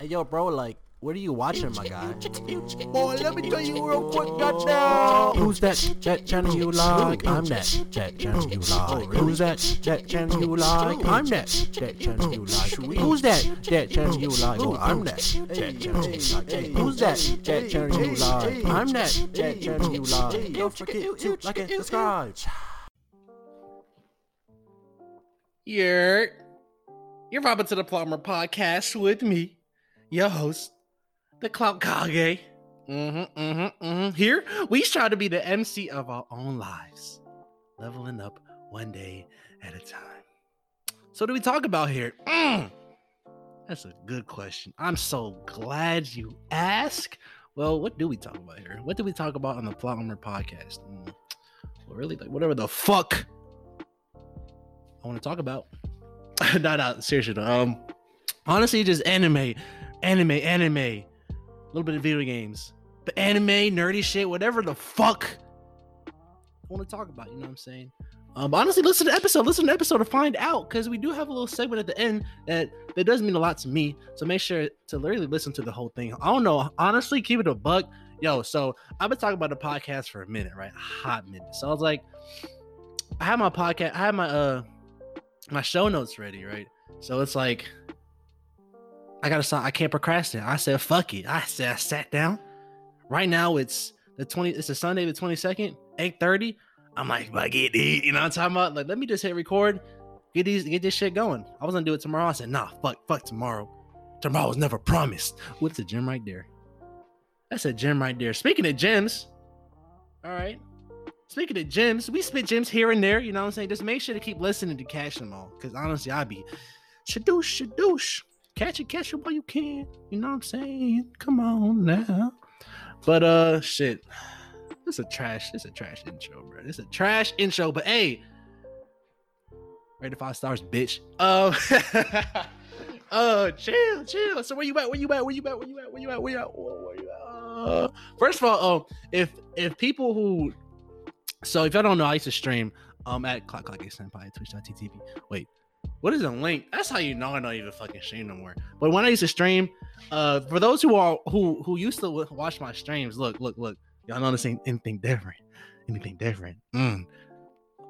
Hey, yo, bro, like, what are you watching, my guy? Boy, let me tell you real quick, goddamn. Who's that? That channel you like? I'm that. That channel you like? Who's that? That channel you like? I'm that. That channel you like? Who's that? That channel you like? I'm that. That channel you like? Who's that? That channel you like? I'm that. That channel you like? Don't forget to like and subscribe. You're you're vibing to the Plumber Podcast with me, your host, the Clout Kage. Mm-hmm, mm-hmm, mm-hmm. Here, we try to be the MC of our own lives, leveling up one day at a time. So, do we talk about here? Mm, that's a good question. I'm so glad you asked. Well, what do we talk about here? What do we talk about on the Plumber Podcast? Mm, well, really, like whatever the fuck I want to talk about. no, no, seriously. Um, honestly, just anime, anime, anime, a little bit of video games, but anime, nerdy shit, whatever the fuck I want to talk about. You know what I'm saying? Um, honestly, listen to the episode. Listen to the episode to find out because we do have a little segment at the end that that does mean a lot to me. So make sure to literally listen to the whole thing. I don't know. Honestly, keep it a buck. Yo, so I've been talking about the podcast for a minute, right? Hot minute. So I was like, I have my podcast, I have my uh my show notes ready, right? So it's like I gotta stop. I can't procrastinate. I said, fuck it. I said I sat down. Right now it's the 20, it's a Sunday, the 22nd, 8:30. I'm like, fuck it. You know what I'm talking about? Like, let me just hit record, get these, get this shit going. I was gonna do it tomorrow. I said, nah, fuck, fuck tomorrow. Tomorrow was never promised. What's a gym right there? That's a gym right there. Speaking of gyms, all right. Speaking of gyms, we spit gyms here and there. You know what I'm saying? Just make sure to keep listening to Cash them all. Because honestly, I be shadoosh, shadoosh. Catch it, catch it while you can. You know what I'm saying? Come on now. But uh shit. This a trash, this a trash intro, bro. This a trash intro. But hey, rated five stars, bitch. Uh uh chill, chill. So where you at? Where you at? Where you at? Where you at? Where you at? Where you at? Where you at? Uh, first of all, um, if if people who so if y'all don't know, I used to stream um at Clock Clock Senpai Twitch.tv. Wait, what is a link? That's how you know I don't even fucking stream no more. But when I used to stream, uh, for those who are who who used to watch my streams, look, look, look, y'all notice ain't anything different, anything different. Mm.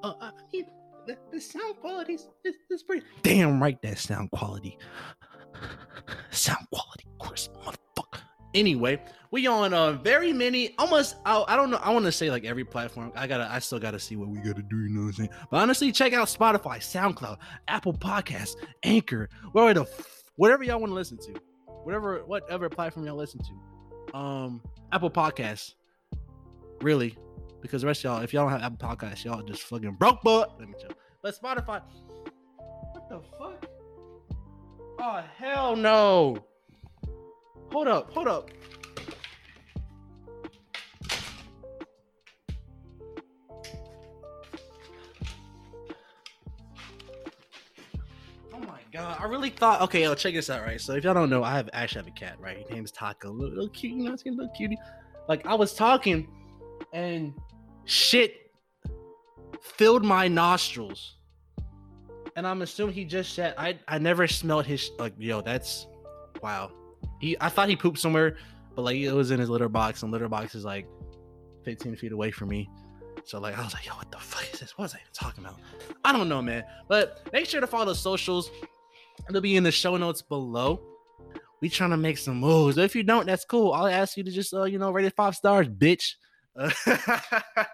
Uh, I mean, the, the sound quality is, is, is pretty damn right. That sound quality, sound quality, Chris, motherfucker. Anyway, we on uh very many, almost. I, I don't know. I want to say like every platform. I gotta. I still gotta see what we gotta do. You know what I'm saying? But honestly, check out Spotify, SoundCloud, Apple Podcasts, Anchor, whatever the whatever y'all want to listen to, whatever whatever platform y'all listen to. Um, Apple Podcasts, really, because the rest of y'all, if y'all don't have Apple Podcasts, y'all just fucking broke. But let me chill. But Spotify, what the fuck? Oh hell no! Hold up, hold up. God, I really thought. Okay, yo, check this out, right? So if y'all don't know, I have actually have a cat, right? His name's Taco, little, little cute, you know, a little cutie. Like I was talking, and shit filled my nostrils, and I'm assuming he just said I I never smelled his like yo. That's wow. He I thought he pooped somewhere, but like it was in his litter box, and litter box is like 15 feet away from me. So like I was like, yo, what the fuck is this? What was I even talking about? I don't know, man. But make sure to follow the socials. It'll be in the show notes below. We trying to make some moves. If you don't, that's cool. I'll ask you to just uh, you know, rate it five stars, bitch. Uh,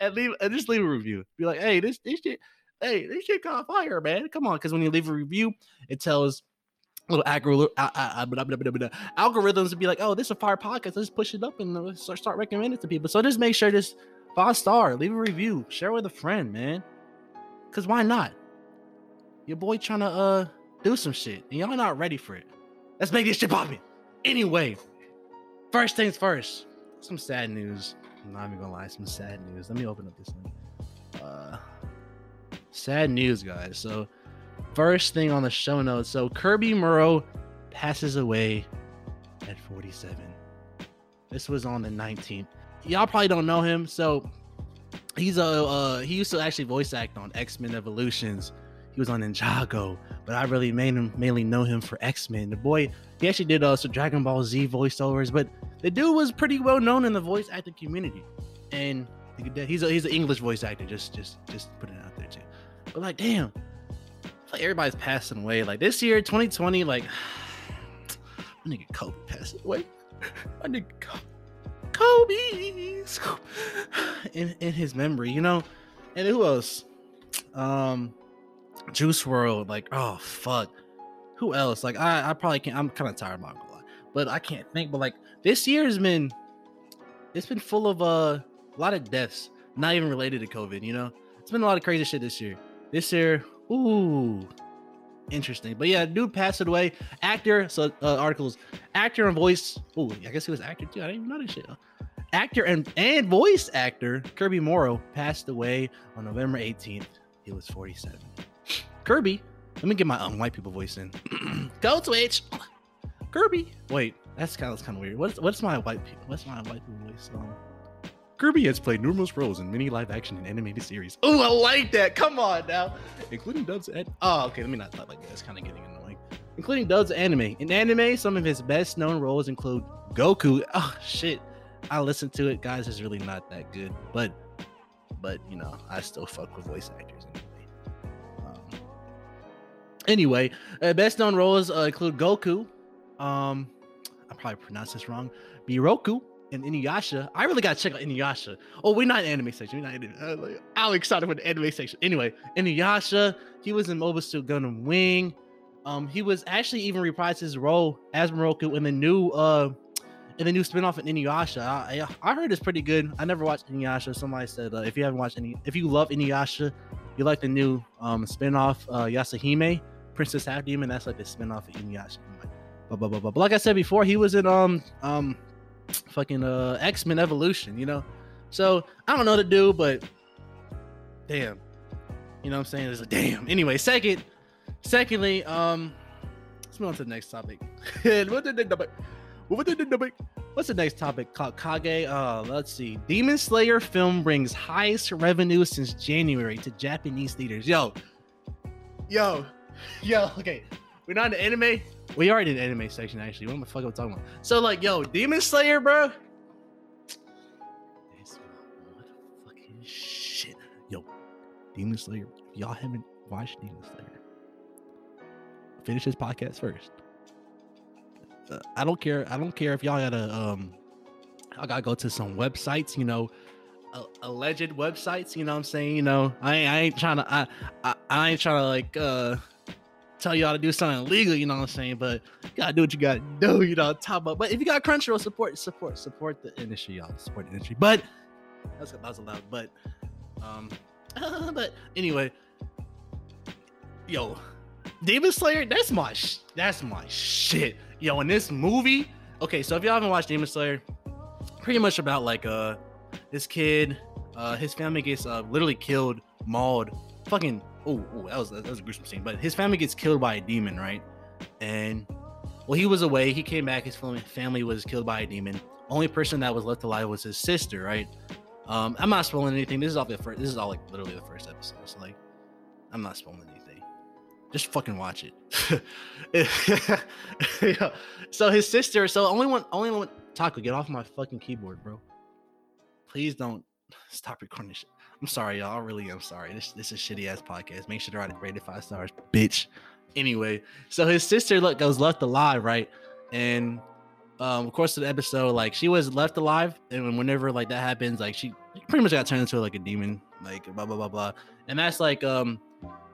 and leave and just leave a review. Be like, hey, this this shit, hey, this shit caught fire, man. Come on, because when you leave a review, it tells little algor- uh, uh, blah, blah, blah, blah, algorithms to be like, oh, this is a fire podcast. Let's push it up and uh, start, start recommending it to people. So just make sure this five star, leave a review, share with a friend, man. Cause why not? Your boy trying to uh do some shit, and y'all not ready for it. Let's make this shit poppin'. Anyway, first things first. Some sad news. I'm not even gonna lie, some sad news. Let me open up this thing. Uh, sad news, guys. So first thing on the show notes. So Kirby Morrow passes away at 47. This was on the 19th. Y'all probably don't know him. So he's a uh, he used to actually voice act on X Men Evolutions. He was on Ninjago, but I really mainly mainly know him for X Men. The boy, he actually did uh, some Dragon Ball Z voiceovers, but the dude was pretty well known in the voice acting community, and he's a, he's an English voice actor. Just just just put it out there too. But like, damn, like everybody's passing away. Like this year, 2020, like my nigga Kobe passed away. My nigga Kobe, Kobe, in in his memory, you know. And who else? Um, Juice WRLD, Like, oh fuck. Who else? Like, I I probably can't. I'm kind of tired, am but I can't think. But like, this year has been, it's been full of uh, a lot of deaths, not even related to COVID. You know, it's been a lot of crazy shit this year. This year, ooh, interesting. But yeah, dude passed away. Actor, so uh, articles, actor and voice. Oh, I guess he was actor too. I didn't even know this shit. Actor and and voice actor Kirby Morrow passed away on November 18th. He was 47. Kirby, let me get my um, white people voice in. Go switch. Kirby. Wait, that's kind of kind of weird. What's what's my white people? What's my white people voice? Um, Kirby has played numerous roles in many live action and animated series. Oh, I like that. Come on now. Including dubs and oh, okay, let me not talk like that. It's kind of getting annoying. Including dubs anime. In anime, some of his best known roles include Goku. Oh shit. I listened to it, guys. It's really not that good. But but you know, I still fuck with voice actors anyway. Anyway, uh, best known roles uh, include Goku. Um, I probably pronounced this wrong. Miroku and Inuyasha. I really gotta check out Inuyasha. Oh, we're not in anime section. We're not anime. Uh, like, I'm excited for the anime section. Anyway, Inuyasha. He was in Mobile Suit Gundam Wing. Um, he was actually even reprised his role as Miroku in the new uh in the new spinoff of Inuyasha. I, I, heard it's pretty good. I never watched Inuyasha. Somebody said uh, if you haven't watched any, if you love Inuyasha, you like the new um spinoff uh Yashahime, Princess Half Demon. That's like the spinoff of Inuyasha. Blah, blah, blah, blah. But like I said before, he was in um um fucking uh X-Men Evolution, you know. So I don't know to do, but damn. You know what I'm saying? It's like damn. Anyway, second, secondly, um let's move on to the next topic. What's the next topic Kage? Uh, let's see. Demon Slayer film brings highest revenue since January to Japanese theaters. Yo, yo, yo. Okay, we're not in anime. We are in the anime section actually. What the fuck am I talking about? So like, yo, Demon Slayer, bro. This fucking shit. Yo, Demon Slayer. Y'all haven't watched Demon Slayer, finish this podcast first. Uh, I don't care. I don't care if y'all gotta um, I gotta go to some websites. You know, alleged websites. You know what I'm saying? You know, I ain't, I ain't trying to. I, I I ain't trying to like uh tell y'all to do something illegal, you know what I'm saying? But you gotta do what you gotta do, you know, top up. But if you got Crunchyroll, support, support, support the industry, y'all. Support the industry. But that's that was allowed. But um but anyway, yo, Demon Slayer, that's my sh- that's my shit. Yo, in this movie, okay, so if y'all haven't watched Demon Slayer, pretty much about like uh this kid, uh his family gets uh literally killed, mauled, fucking oh, that was that was a gruesome scene. But his family gets killed by a demon, right? And well, he was away. He came back. His family was killed by a demon. Only person that was left alive was his sister, right? Um, I'm not spoiling anything. This is all the first. This is all like literally the first episode. So like, I'm not spoiling anything. Just fucking watch it. yeah. So his sister. So only one. Only one. Taco, get off my fucking keyboard, bro. Please don't stop recording shit. I'm sorry, y'all. I really am sorry. This this is shitty ass podcast. Make sure to write it rated five stars, bitch. Anyway, so his sister look goes left alive, right? And um, of course, the episode, like she was left alive, and whenever like that happens, like she pretty much got turned into like a demon, like blah blah blah blah. And that's like um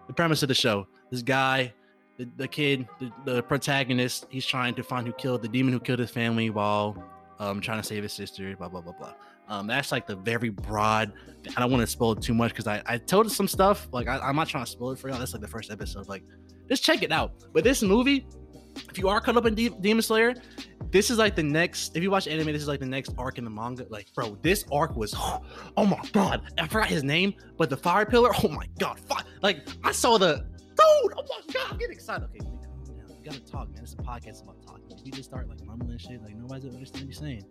the premise of the show. This guy, the, the kid, the, the protagonist, he's trying to find who killed the demon who killed his family while um trying to save his sister, blah blah blah blah. Um, that's like the very broad. I don't want to spoil too much because I, I told some stuff. Like I, am not trying to spoil it for y'all. That's like the first episode. Like just check it out. But this movie, if you are caught up in De- Demon Slayer, this is like the next. If you watch anime, this is like the next arc in the manga. Like, bro, this arc was. Oh my god, I forgot his name, but the fire pillar. Oh my god, like I saw the dude. Oh my god, I'm getting excited. Okay, you gotta talk, man. It's a podcast about talking. If you just start like mumbling shit, like nobody's gonna understand what you're saying.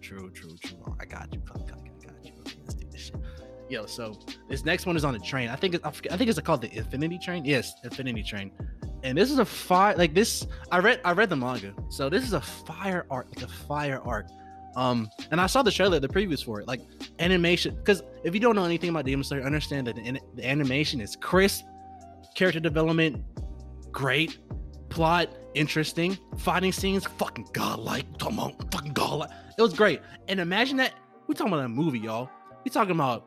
True, true, true. I got you. I got you. Okay, let's do this shit. Yo, so this next one is on the train. I think I think it's called the Infinity Train. Yes, Infinity Train. and this is a fire like this. I read I read the manga, so this is a fire art, like a fire art. Um, and I saw the trailer, the previews for it, like animation. Because if you don't know anything about Demon Slayer, understand that the, the animation is crisp, character development great, plot interesting, fighting scenes fucking godlike. Talking about fucking godlike. It was great. And imagine that we talking about a movie, y'all. We talking about.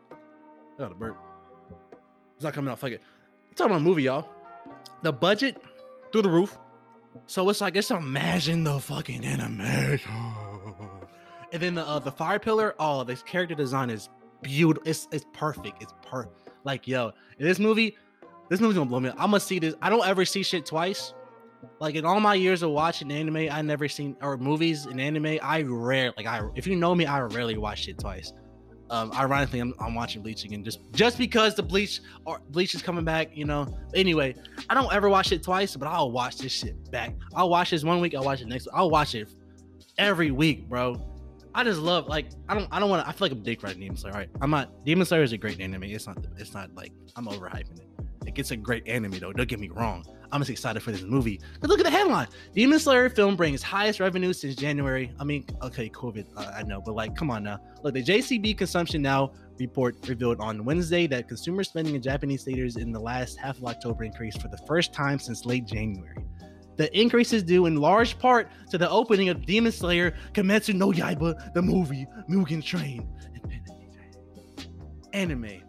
Got a burp. It's not coming out. Fuck it. We talking about a movie, y'all. The budget through the roof. So it's like just imagine the fucking animation. And then the uh, the fire pillar. Oh, this character design is beautiful. It's it's perfect. It's per like yo. This movie, this movie's gonna blow me. Up. I'm gonna see this. I don't ever see shit twice. Like in all my years of watching anime, I never seen or movies in anime. I rare like I if you know me, I rarely watch it twice. Um, ironically, I'm, I'm watching Bleach again just just because the Bleach or Bleach is coming back. You know. Anyway, I don't ever watch it twice, but I'll watch this shit back. I'll watch this one week. I'll watch it next. I'll watch it every week, bro. I just love like I don't I don't want to I feel like I'm dick riding Demon Slayer. All right, I'm not Demon Slayer is a great anime. It's not it's not like I'm overhyping it. It gets a great anime though. Don't get me wrong. I'm just excited for this movie. But look at the headline: Demon Slayer film brings highest revenue since January. I mean, okay, COVID, uh, I know, but like, come on now. Look, the JCB consumption now report revealed on Wednesday that consumer spending in Japanese theaters in the last half of October increased for the first time since late January. The increase is due in large part to the opening of Demon Slayer Kimetsu no Yaiba, the movie Mugen Train, anime.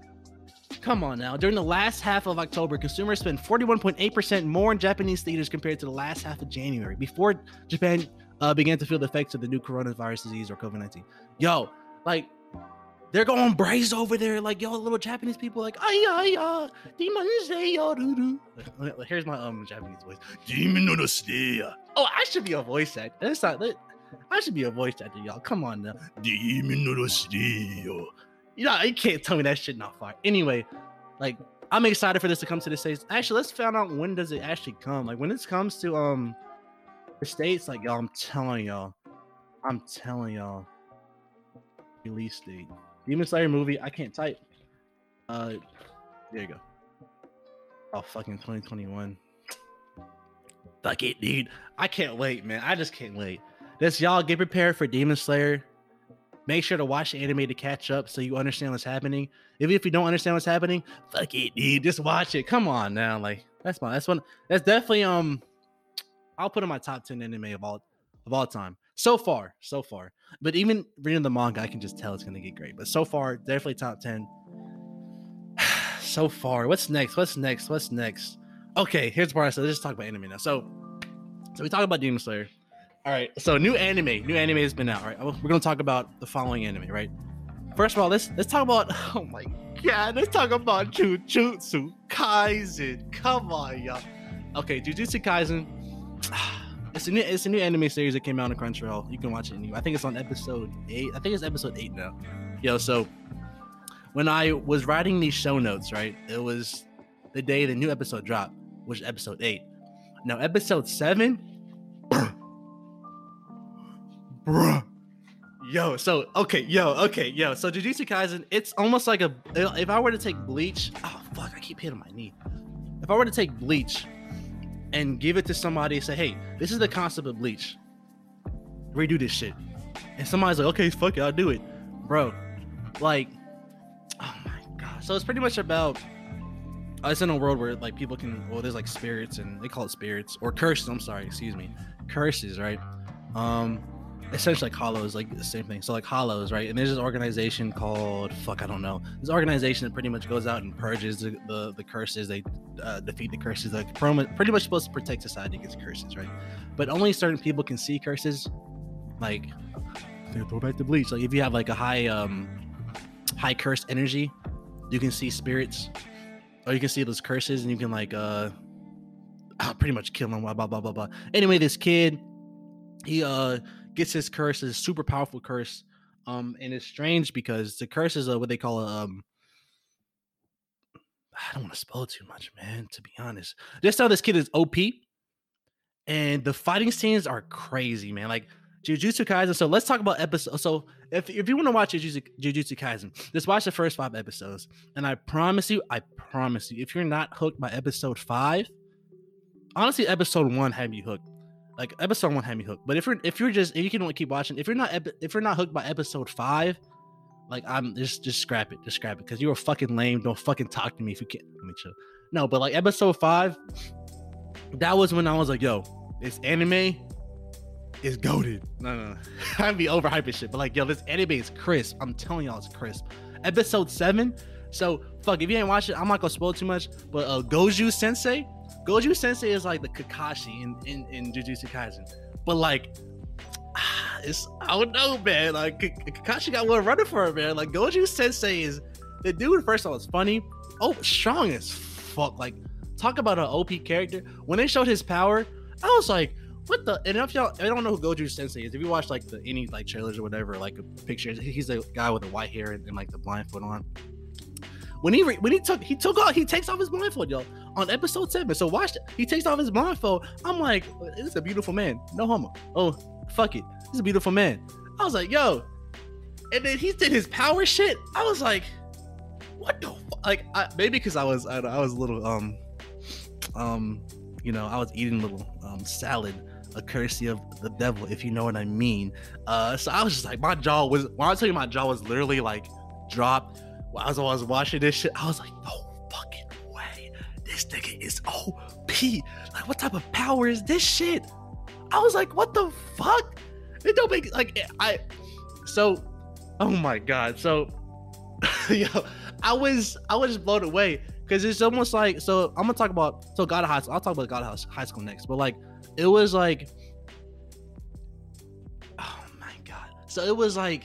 Come on now. During the last half of October, consumers spent 41.8% more in Japanese theaters compared to the last half of January, before Japan uh, began to feel the effects of the new coronavirus disease or COVID 19. Yo, like, they're going braze over there, like yo, little Japanese people, like ay ay uh, demon. Here's my um Japanese voice. Demon no. Oh, I should be a voice actor. That's not. I should be a voice actor, y'all. Come on now. Demon no. You know, you can't tell me that shit not fire. Anyway, like I'm excited for this to come to the states. Actually, let's find out when does it actually come. Like when this comes to um the states, like y'all, I'm telling y'all, I'm telling y'all, release date. Demon Slayer movie. I can't type. Uh, there you go. Oh, fucking 2021. Fuck it, dude. I can't wait, man. I just can't wait. This y'all get prepared for Demon Slayer. Make sure to watch the anime to catch up so you understand what's happening. Even if you don't understand what's happening, fuck it, dude. Just watch it. Come on now. Like that's my that's one that's definitely um I'll put in my top 10 anime of all of all time. So far, so far. But even reading the manga, I can just tell it's gonna get great. But so far, definitely top 10. so far. What's next? What's next? What's next? Okay, here's where I said let's just talk about anime now. So so we talk about Demon Slayer. All right, so new anime, new anime has been out. Right, we're gonna talk about the following anime. Right, first of all, let's let's talk about. Oh my god, let's talk about Jujutsu Kaisen. Come on, y'all. Okay, Jujutsu Kaisen. It's a new it's a new anime series that came out on Crunchyroll. You can watch it. New. I think it's on episode eight. I think it's episode eight now. Yo, so when I was writing these show notes, right, it was the day the new episode dropped, which is episode eight. Now, episode seven bruh. Yo, so okay, yo, okay, yo. So Jujutsu Kaisen, it's almost like a. If I were to take Bleach, oh fuck, I keep hitting my knee. If I were to take Bleach and give it to somebody and say, hey, this is the concept of Bleach, redo this shit, and somebody's like, okay, fuck it, I'll do it, bro. Like, oh my god. So it's pretty much about. Uh, it's in a world where like people can, well, there's like spirits and they call it spirits or curses. I'm sorry, excuse me, curses, right? Um, essentially like hollows like the same thing. So like hollows right and there's this organization called fuck i don't know. This organization that pretty much goes out and purges the the, the curses. They uh, defeat the curses. Like pretty much supposed to protect society against curses right? But only certain people can see curses like throw back the bleach. Like if you have like a high um high curse energy you can see spirits or you can see those curses and you can like uh pretty much kill them blah blah blah blah blah. Anyway this kid he uh gets his curse, his super powerful curse. Um, and it's strange because the curse is a, what they call a, um, I don't want to spoil too much, man. To be honest, just how this kid is OP, and the fighting scenes are crazy, man. Like Jujutsu Kaisen. So let's talk about episode. So if, if you want to watch Jujutsu, Jujutsu Kaisen, just watch the first five episodes. And I promise you, I promise you, if you're not hooked by episode five, honestly, episode one had me hooked. Like episode one had me hooked. But if you're if you're just if you can only keep watching, if you're not epi- if you're not hooked by episode five, like I'm just just scrap it, just scrap it, because you're fucking lame. Don't fucking talk to me if you can't. Let me chill. No, but like episode five, that was when I was like, yo, this anime is goaded. No, no, no. I'd be overhyping shit, but like, yo, this anime is crisp. I'm telling y'all, it's crisp. Episode seven. So fuck, if you ain't watched it, I'm not gonna spoil too much. But uh, Gojo Sensei, Gojo Sensei is like the Kakashi in in, in Jujutsu Kaisen. But like, it's I don't know, man. Like Kakashi got one running for it, man. Like Gojo Sensei is the dude. First of all, it's funny. Oh, strong as fuck. Like talk about an OP character. When they showed his power, I was like, what the? And if y'all, I don't know who Gojo Sensei is. If you watch like the any like trailers or whatever, like pictures, he's a guy with the white hair and, and like the blindfold on. When he re- when he took he took off he takes off his blindfold, y'all, on episode seven. So watch. He takes off his blindfold. I'm like, this is a beautiful man. No homo. Oh, fuck it. He's a beautiful man. I was like, yo. And then he did his power shit. I was like, what the fuck? Like, I, maybe because I was I, I was a little um um you know I was eating a little um salad, a courtesy of the devil, if you know what I mean. Uh, so I was just like, my jaw was when I tell you my jaw was literally like dropped as I was watching this shit. I was like, no this nigga is OP. Like, what type of power is this shit? I was like, what the fuck? It don't make like I. So, oh my god. So, yo, I was I was just blown away because it's almost like so. I'm gonna talk about so God of High. I'll talk about God of High School next, but like it was like, oh my god. So it was like,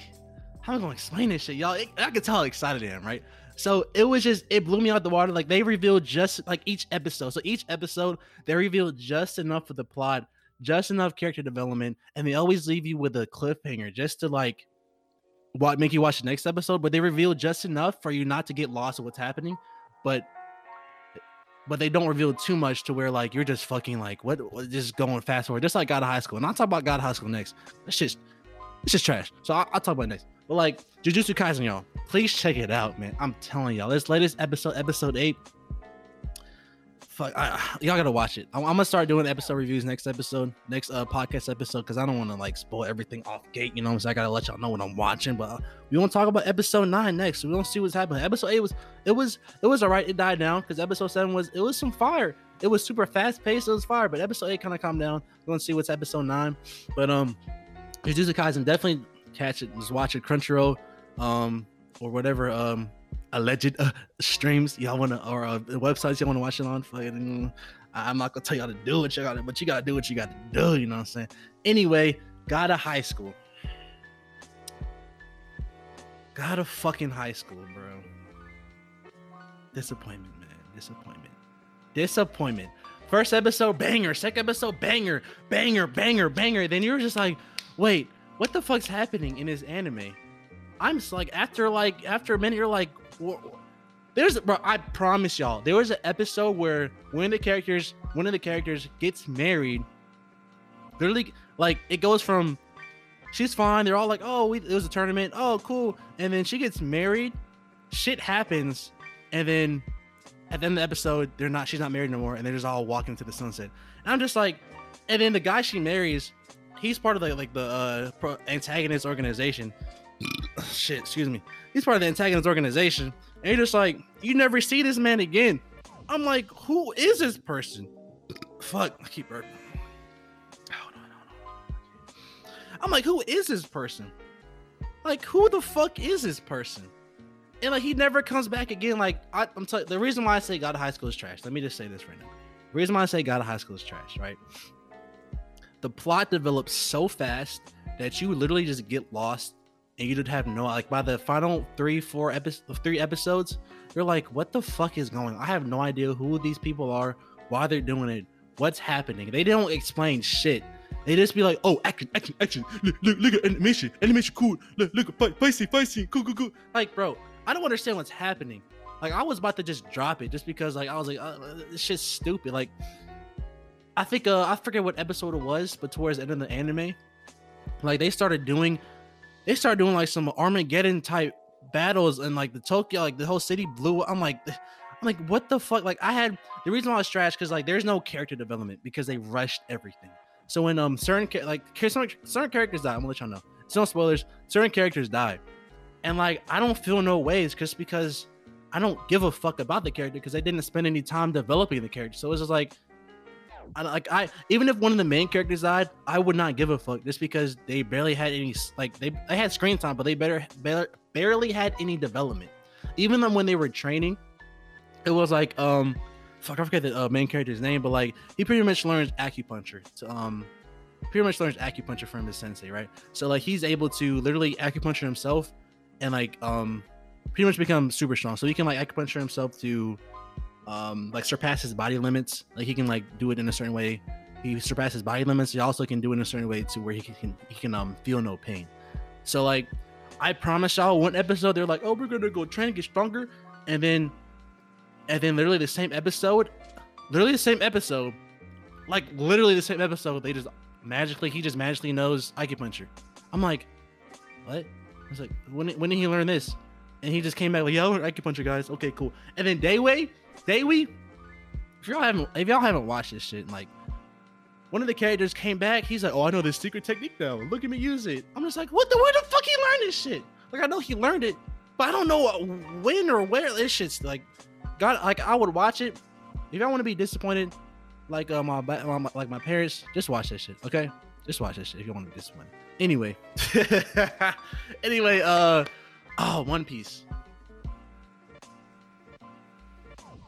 how am I gonna explain this shit, y'all? It, I can tell how excited I am, right? So it was just it blew me out the water. Like they revealed just like each episode. So each episode they revealed just enough of the plot, just enough character development, and they always leave you with a cliffhanger just to like what make you watch the next episode. But they reveal just enough for you not to get lost of what's happening, but but they don't reveal too much to where like you're just fucking like what, what just going fast forward, just like God of High School. And I'll talk about God of High School next. It's just it's just trash. So I'll, I'll talk about it next. But like Jujutsu Kaisen, y'all, please check it out, man. I'm telling y'all, this latest episode, episode eight. Fuck, I, y'all gotta watch it. I'm, I'm, gonna start doing episode reviews next episode, next uh podcast episode, because I don't want to like spoil everything off gate. You know, so I gotta let y'all know what I'm watching. But uh, we want to talk about episode nine next. We don't see what's happening. Episode eight was it was it was alright. It died down because episode seven was it was some fire. It was super fast paced. It was fire, but episode eight kind of calmed down. We want to see what's episode nine. But um, Jujutsu Kaisen definitely catch it. Just watch it. Crunchyroll, um, or whatever um alleged uh, streams y'all want to or uh, websites y'all want to watch it on. Fucking, I'm not gonna tell y'all to do it, you to, but you gotta do what you got to do. You know what I'm saying? Anyway, God of High School. Got a fucking high school, bro. Disappointment, man. Disappointment. Disappointment. First episode, banger. Second episode, banger, banger, banger, banger. Then you're just like, wait, what the fuck's happening in this anime? I'm just like, after like, after a minute, you're like, there's, bro. I promise y'all, there was an episode where one of the characters, one of the characters gets married. Literally, like, it goes from she's fine. They're all like, oh, we, it was a tournament. Oh, cool. And then she gets married. Shit happens, and then at the end of the episode, they're not. She's not married no more, and they're just all walking into the sunset. And I'm just like, and then the guy she marries, he's part of the like the uh, pro- antagonist organization. Shit, excuse me. He's part of the antagonist organization, and you're just like, you never see this man again. I'm like, who is this person? Fuck, I keep burping. I'm like, who is this person? Like, who the fuck is this person? And like, he never comes back again. Like, I, I'm telling the reason why I say God of High School is trash. Let me just say this right now. The reason why I say God of High School is trash, right? The plot develops so fast that you literally just get lost and you just have no like by the final three, four episodes, three episodes, you're like, what the fuck is going? on? I have no idea who these people are, why they're doing it, what's happening. They don't explain shit. They just be like, oh, action, action, action. Look, look, look at animation, animation, cool. Look, look, spicy, spicy, cool, cool, cool. Like, bro, I don't understand what's happening. Like, I was about to just drop it just because, like, I was like, uh, this shit's stupid. Like, I think, uh, I forget what episode it was, but towards the end of the anime, like, they started doing, they started doing like some Armageddon type battles and like the Tokyo, like the whole city blew. I'm like, I'm like, what the fuck? Like, I had the reason why I was trash because like there's no character development because they rushed everything. So when um certain like certain, certain characters die, I'm gonna let y'all know. It's no spoilers. Certain characters die, and like I don't feel no ways just because I don't give a fuck about the character because they didn't spend any time developing the character. So it's just like, I like I even if one of the main characters died, I would not give a fuck just because they barely had any like they they had screen time, but they better, better barely had any development. Even then when they were training, it was like um fuck I forget the uh, main character's name, but like he pretty much learns acupuncture to um pretty much learns acupuncture from his sensei, right? So like he's able to literally acupuncture himself and like um pretty much become super strong. So he can like acupuncture himself to um like surpass his body limits. Like he can like do it in a certain way. He surpasses body limits. He also can do it in a certain way to where he can he can um feel no pain. So like I promise y'all one episode they're like, oh we're gonna go train get stronger, and then and then literally the same episode, literally the same episode, like literally the same episode, they just magically he just magically knows acupuncture. I'm like, what? I was like, when when did he learn this? And he just came back like, yeah, I learned acupuncture, guys. Okay, cool. And then Daewi, Daewi, if y'all haven't if y'all haven't watched this shit, like one of the characters came back, he's like, oh, I know this secret technique now. Look at me use it. I'm just like, what the where the fuck he learned this shit? Like I know he learned it, but I don't know when or where this shit's like God, like I would watch it. If y'all want to be disappointed, like uh, my, my like my parents, just watch that shit. Okay, just watch that shit if you want to be disappointed. Anyway, anyway, uh, oh, One Piece.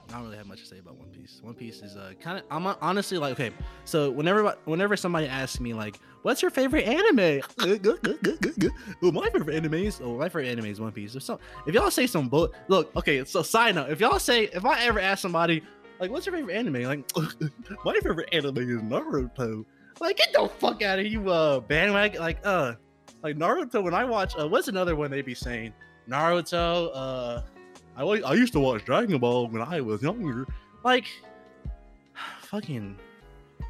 I don't really have much to say about One Piece. One Piece is uh kind of I'm honestly like okay. So whenever whenever somebody asks me like, "What's your favorite anime?" well, my favorite anime is oh my favorite anime is One Piece. If so, if y'all say some bull, look okay. So side note, if y'all say if I ever ask somebody like, "What's your favorite anime?" Like, my favorite anime is Naruto. Like, get the fuck out of you uh bandwagon. Like, uh, like Naruto. When I watch, uh, what's another one they be saying? Naruto. Uh I I used to watch Dragon Ball when I was younger. Like, fucking,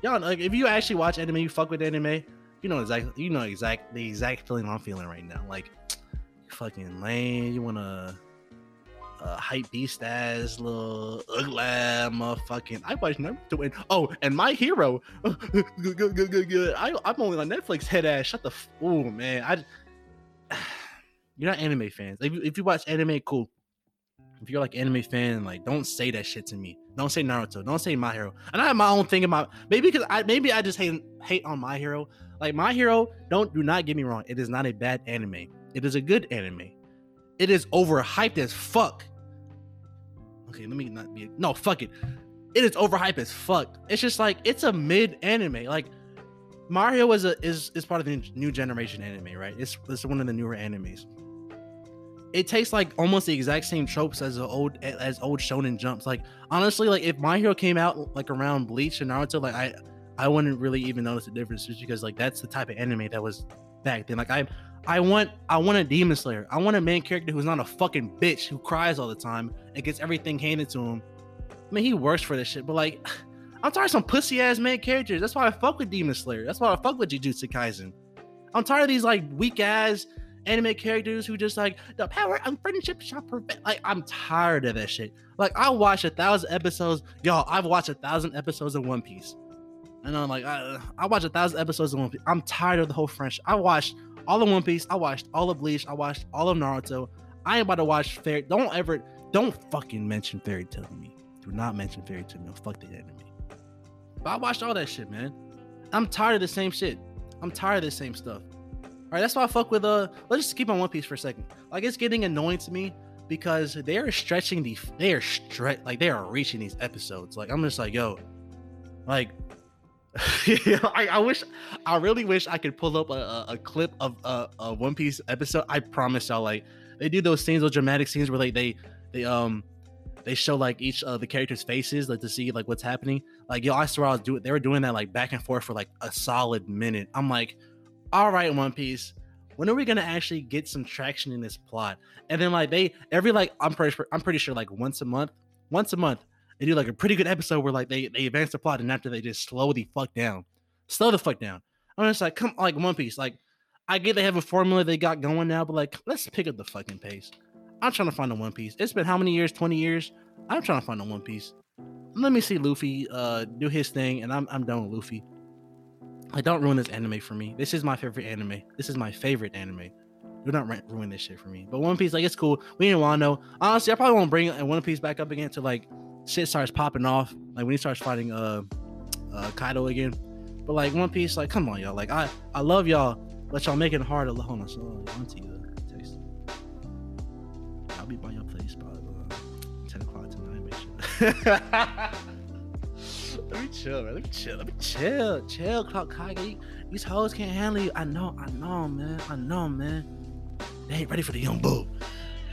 y'all. Like, if you actually watch anime, you fuck with anime. You know exactly. You know exact the exact feeling I'm feeling right now. Like, fucking lame. You wanna uh, hype beast ass little ugly motherfucking. I watch Naruto and oh, and my hero. good, good, good, good, good. I, I'm only on Netflix. Head ass. Shut the. F- oh man, I. You're not anime fans. If, if you watch anime, cool if you're like anime fan, like don't say that shit to me. Don't say Naruto. Don't say My Hero. And I have my own thing about maybe because I maybe I just hate hate on My Hero. Like My Hero, don't do not get me wrong. It is not a bad anime. It is a good anime. It is overhyped as fuck. Okay, let me not be no fuck it. It is overhyped as fuck. It's just like it's a mid anime. Like Mario is a is is part of the new generation anime, right? It's it's one of the newer animes it takes like almost the exact same tropes as old as old shonen jumps. Like honestly, like if My Hero came out like around Bleach and Naruto, like I I wouldn't really even notice the difference just because like that's the type of anime that was back then. Like I I want I want a demon slayer. I want a main character who's not a fucking bitch who cries all the time and gets everything handed to him. I mean, he works for this shit, but like I'm tired of some pussy ass main characters. That's why I fuck with Demon Slayer. That's why I fuck with Jujutsu Kaisen. I'm tired of these like weak ass anime characters who just like the power and friendship shall prevent. Like I'm tired of that shit. Like I watched a thousand episodes, y'all. I've watched a thousand episodes of One Piece, and I'm like, I, I watched a thousand episodes of One Piece. I'm tired of the whole friendship. I watched all of One Piece. I watched all of Bleach. I watched all of Naruto. I ain't about to watch Fairy. Don't ever, don't fucking mention Fairy Tail to me. Do not mention Fairy Tail. No, fuck the anime. But I watched all that shit, man. I'm tired of the same shit. I'm tired of the same stuff. Right, that's why I fuck with uh. Let's just keep on One Piece for a second. Like it's getting annoying to me because they are stretching the. They are stretch like they are reaching these episodes. Like I'm just like yo, like. I, I, wish, I really wish I could pull up a, a, a clip of a, a, One Piece episode. I promise y'all, like they do those scenes, those dramatic scenes where like they they um they show like each of the characters' faces, like to see like what's happening. Like yo, I swear I was doing. They were doing that like back and forth for like a solid minute. I'm like, all right, One Piece, when are we gonna actually get some traction in this plot? And then like they every like I'm pretty sure I'm pretty sure like once a month, once a month they do like a pretty good episode where like they they advance the plot and after they just slow the fuck down, slow the fuck down. I'm just like come like One Piece, like I get they have a formula they got going now, but like let's pick up the fucking pace. I'm trying to find a One Piece. It's been how many years? 20 years. I'm trying to find a One Piece. Let me see Luffy uh do his thing, and I'm I'm done with Luffy. Like, don't ruin this anime for me. This is my favorite anime. This is my favorite anime. Do not ruin this shit for me. But One Piece, like, it's cool. We didn't want to know. Honestly, I probably won't bring uh, One Piece back up again until like shit starts popping off. Like when he starts fighting uh uh Kaido again. But like One Piece, like, come on, y'all. Like, I I love y'all, but y'all making it hard to hold on. So text. I'll be by your place by uh, ten o'clock tonight. Make sure. Let me chill, man. Let me chill. Let me chill. Chill, Cloud Kage. These hoes can't handle you. I know, I know, man. I know, man. They ain't ready for the young bull.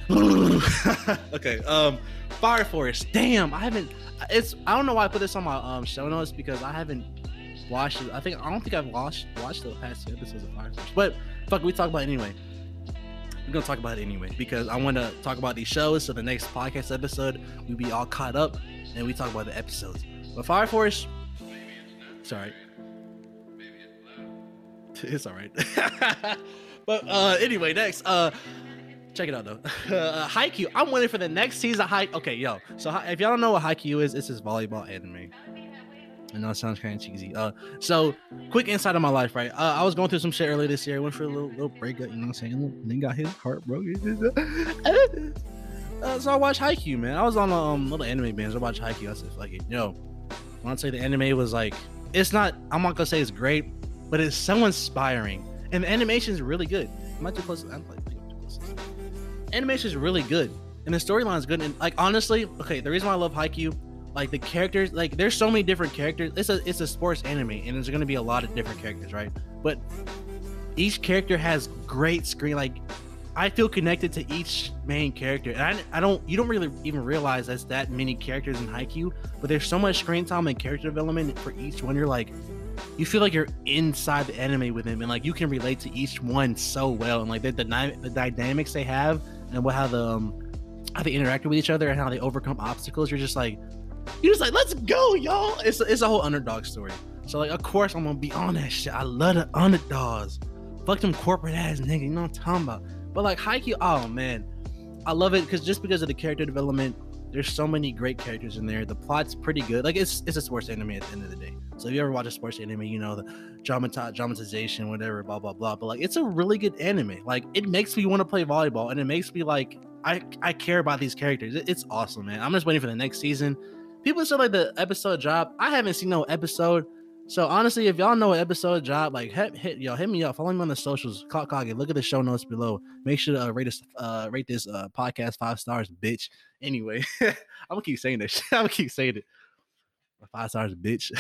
okay, um, Fire Force. Damn, I haven't. It's I don't know why I put this on my um show notes because I haven't watched it. I think I don't think I've watched watched the past two episodes of Fire Force. But fuck, we talk about it anyway. We're gonna talk about it anyway because I want to talk about these shows. So the next podcast episode, we'll be all caught up and we talk about the episodes. But Fire Force, sorry, it's all right. but uh, anyway, next, uh, check it out though. Uh, Haikyuu. I'm waiting for the next season. of Hai. Okay, yo. So if y'all don't know what Haikyuu is, it's this volleyball anime. I know it sounds kind of cheesy. Uh, so quick insight of my life, right? Uh, I was going through some shit earlier this year. Went for a little little breakup. You know what I'm saying? Then got his heart broken. uh, so I watched Haikyuu, man. I was on a um, little anime binge. I watched Haikyuu. I said, "Fuck it, yo." When I say the anime was like, it's not. I'm not gonna say it's great, but it's so inspiring, and the animation is really good. Am I too close? I'm like, too close. Animation is really good, and the storyline is good. And like honestly, okay, the reason why I love Haikyuu, like the characters, like there's so many different characters. It's a it's a sports anime, and there's gonna be a lot of different characters, right? But each character has great screen. Like I feel connected to each main character, and I, I don't you don't really even realize there's that many characters in Haikyuu, but there's so much screen time and character development for each one. You're like, you feel like you're inside the anime with them, and like you can relate to each one so well, and like the the, the dynamics they have, and what how the um, how they interact with each other, and how they overcome obstacles. You're just like, you're just like, let's go, y'all. It's it's a whole underdog story. So like, of course I'm gonna be on that shit. I love the underdogs. Fuck them corporate ass nigga. You know what I'm talking about? But like Haikyuu, oh man, I love it because just because of the character development, there's so many great characters in there. The plot's pretty good. Like it's it's a sports anime at the end of the day. So if you ever watch a sports anime, you know the dramati- dramatization, whatever, blah blah blah. But like it's a really good anime. Like it makes me want to play volleyball, and it makes me like I I care about these characters. It- it's awesome, man. I'm just waiting for the next season. People said like the episode drop. I haven't seen no episode. So honestly, if y'all know an episode drop, like hit, hit y'all hit me up. Follow me on the socials. Clock Kage. Look at the show notes below. Make sure to uh, rate this uh rate this uh podcast five stars, bitch. Anyway, I'm gonna keep saying this. I'm gonna keep saying it. Five stars, bitch.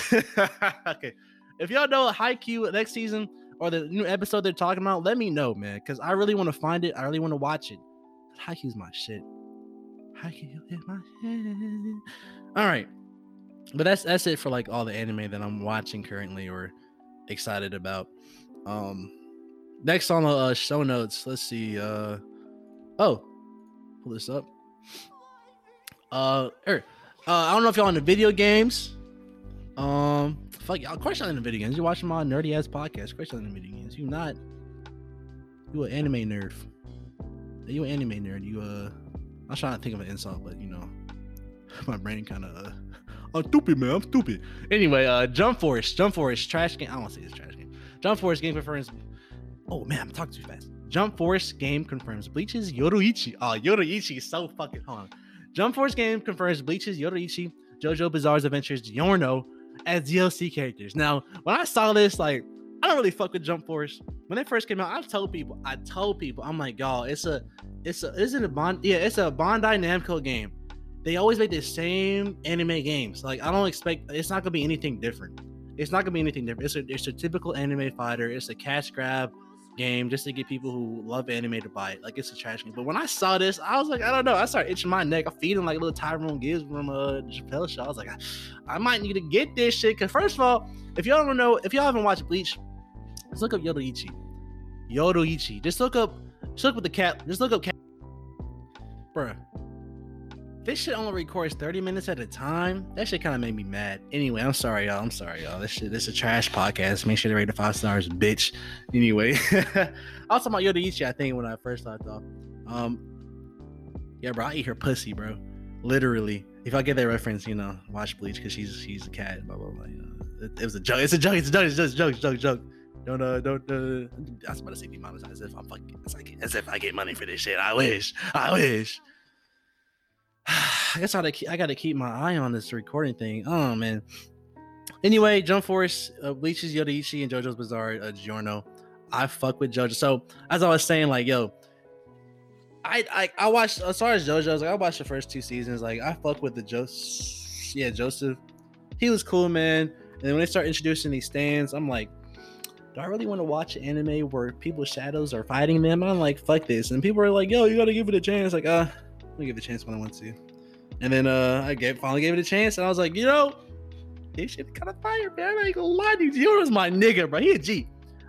okay. If y'all know Haikyuu next season or the new episode they're talking about, let me know, man. Cause I really want to find it. I really want to watch it. Haikyuu's my shit. Haikyuu is my shit. All right. But that's that's it for like all the anime that I'm watching currently or excited about. Um next on the uh, show notes, let's see. Uh oh, pull this up. Uh, er, uh, I don't know if y'all into video games. Um, fuck y'all. Of course y'all into video games. You're watching my nerdy ass podcast. Of course y'all into video games. You not. You an anime nerd. You an anime nerd. You uh, I'm trying to think of an insult, but you know, my brain kind of. Uh, I'm stupid, man. I'm stupid. Anyway, uh, Jump Force, Jump Force, trash game. I don't want to say it's trash game. Jump Force game confirms. Oh man, I'm talking too fast. Jump Force game confirms Bleach's Yoruichi. Oh, Yoruichi is so fucking hold on. Jump Force game confirms Bleach's Yoruichi, JoJo Bizarre's Adventures, Giorno as DLC characters. Now, when I saw this, like, I don't really fuck with Jump Force. When they first came out, I told people, I told people, I'm like, y'all, it's a, it's a, isn't a Bond, yeah, it's a Bandai Namco game. They always make the same anime games. Like, I don't expect, it's not gonna be anything different. It's not gonna be anything different. It's a, it's a typical anime fighter. It's a cash grab game just to get people who love anime to buy it. Like it's a trash game. But when I saw this, I was like, I don't know. I started itching my neck. I'm feeling like a little Tyrone Biggums from uh Chappelle Show. I was like, I, might need to get this shit. Cause first of all, if y'all don't know, if y'all haven't watched Bleach, just look up Yoruichi. Yoruichi. Just look up, just look with the cat. Just look up cat. Bruh. This shit only records 30 minutes at a time. That shit kind of made me mad. Anyway, I'm sorry, y'all. I'm sorry, y'all. This shit, this is a trash podcast. Make sure to rate it five stars, bitch. Anyway, I was talking about Yoruichi, I think, when I first started off. Um, yeah, bro, I eat her pussy, bro. Literally, if I get that reference, you know, watch Bleach because she's she's a cat. Blah blah blah. You know, it, it was a joke. It's a joke. It's a joke. It's just a joke. It's a joke. Joke. Don't uh don't uh. I was about to say demonetize as if I'm fucking as, like, as if I get money for this shit. I wish. I wish. I guess I gotta keep, I gotta keep my eye on this recording thing. Oh man. Anyway, Jump Force, uh, Yoruichi and JoJo's Bizarre uh, Giorno. I fuck with JoJo. So as I was saying, like yo, I I, I watched as far as JoJo's, like I watched the first two seasons. Like I fuck with the Joseph, yeah Joseph. He was cool, man. And then when they start introducing these stands, I'm like, do I really want to watch an anime where people's shadows are fighting them? I'm like, fuck this. And people are like, yo, you gotta give it a chance. Like, uh, me give it a chance when I want to. And then uh I gave finally gave it a chance, and I was like, you know, this shit kind of fire, man. I ain't gonna lie to you. Yoda's my nigga, bro. He a G.